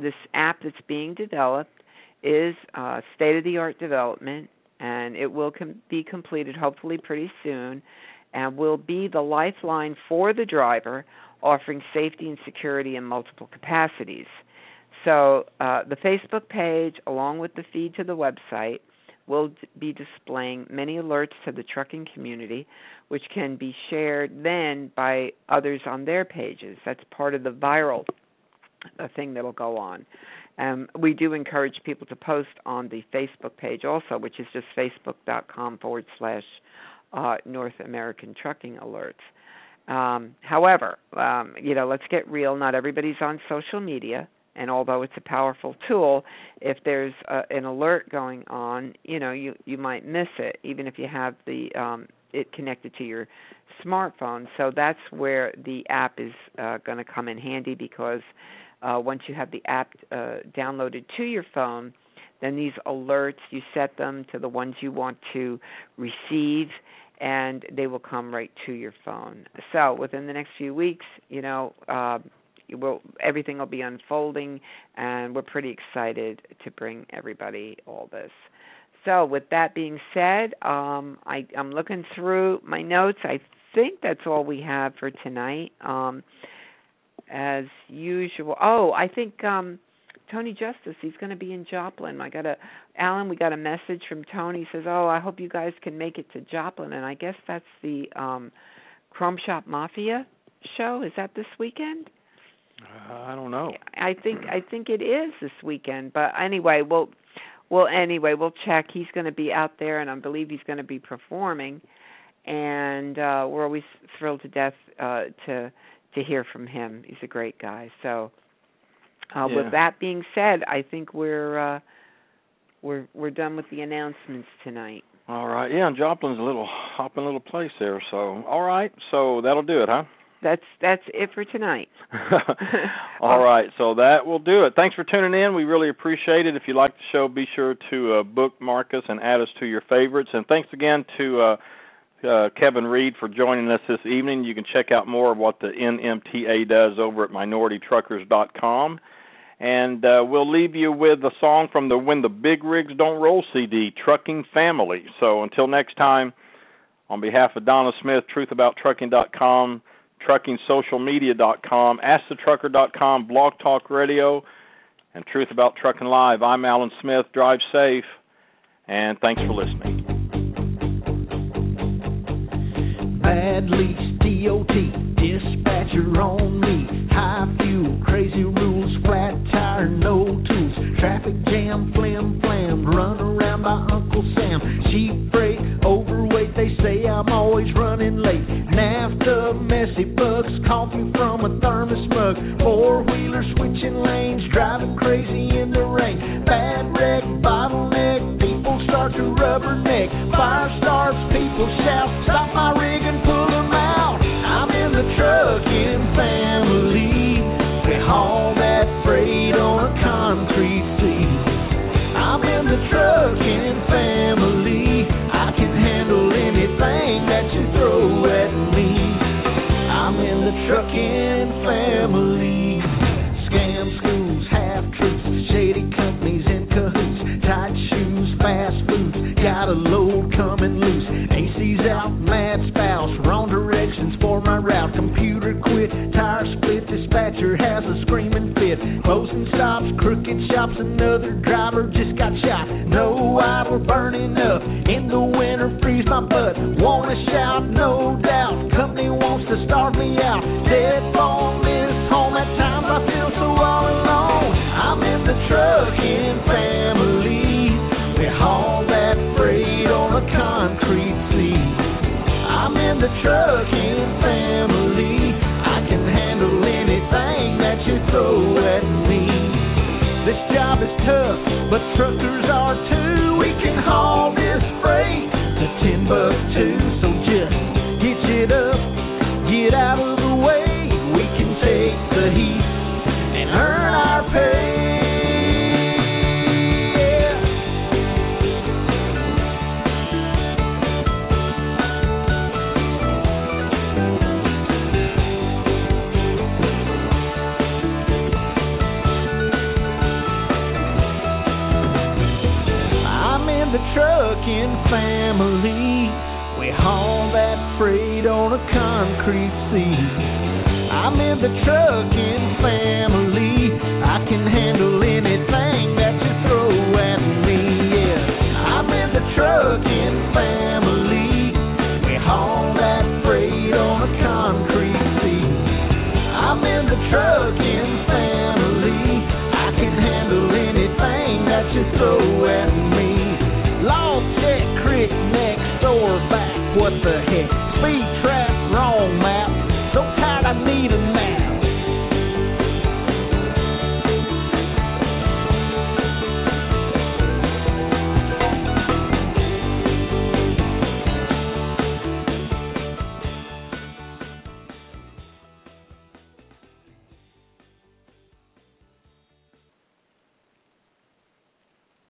this app that's being developed is uh, state of the art development, and it will com- be completed hopefully pretty soon, and will be the lifeline for the driver, offering safety and security in multiple capacities. So, uh, the Facebook page, along with the feed to the website, will be displaying many alerts to the trucking community, which can be shared then by others on their pages. That's part of the viral thing that'll go on. Um, we do encourage people to post on the Facebook page also, which is just facebook.com forward slash uh, North American Trucking Alerts. Um, however, um, you know, let's get real. Not everybody's on social media, and although it's a powerful tool, if there's a, an alert going on, you know, you you might miss it, even if you have the um, it connected to your smartphone. So that's where the app is uh, going to come in handy because uh, once you have the app uh, downloaded to your phone, then these alerts you set them to the ones you want to receive, and they will come right to your phone. So within the next few weeks, you know, uh, will everything will be unfolding, and we're pretty excited to bring everybody all this. So with that being said, um, I, I'm looking through my notes. I think that's all we have for tonight. Um, as usual. Oh, I think um Tony Justice, he's going to be in Joplin. I got a Alan, we got a message from Tony. He says, "Oh, I hope you guys can make it to Joplin." And I guess that's the um Chrome Shop Mafia show. Is that this weekend? Uh, I don't know. I think I think it is this weekend. But anyway, we'll well anyway, we'll check. He's going to be out there and I believe he's going to be performing and uh we're always thrilled to death uh to to hear from him. He's a great guy. So, uh, yeah. with that being said, I think we're uh, we're we're done with the announcements tonight. All right. Yeah, and Joplin's a little hopping little place there. So, all right. So that'll do it, huh? That's that's it for tonight. all right. So that will do it. Thanks for tuning in. We really appreciate it. If you like the show, be sure to uh, bookmark us and add us to your favorites. And thanks again to uh, uh, Kevin Reid for joining us this evening. You can check out more of what the NMTA does over at minoritytruckers.com. And uh, we'll leave you with a song from the When the Big Rigs Don't Roll CD, Trucking Family. So until next time, on behalf of Donna Smith, truthabouttrucking.com, truckingsocialmedia.com, askthetrucker.com, Blog Talk Radio, and Truth About Trucking Live, I'm Alan Smith. Drive safe, and thanks for listening. Bad lease, DOT, dispatcher on me. High fuel, crazy rules, flat tire, no tools. Traffic jam, flim flam, run around by Uncle Sam. Cheap freight, overweight, they say I'm always running late. NAFTA, messy bugs, coffee from a thermos mug. Four wheeler switching lanes, driving crazy in the rain. Bad wreck, bottleneck, people start to rubberneck. Fire starts, people shout, stop shops, another driver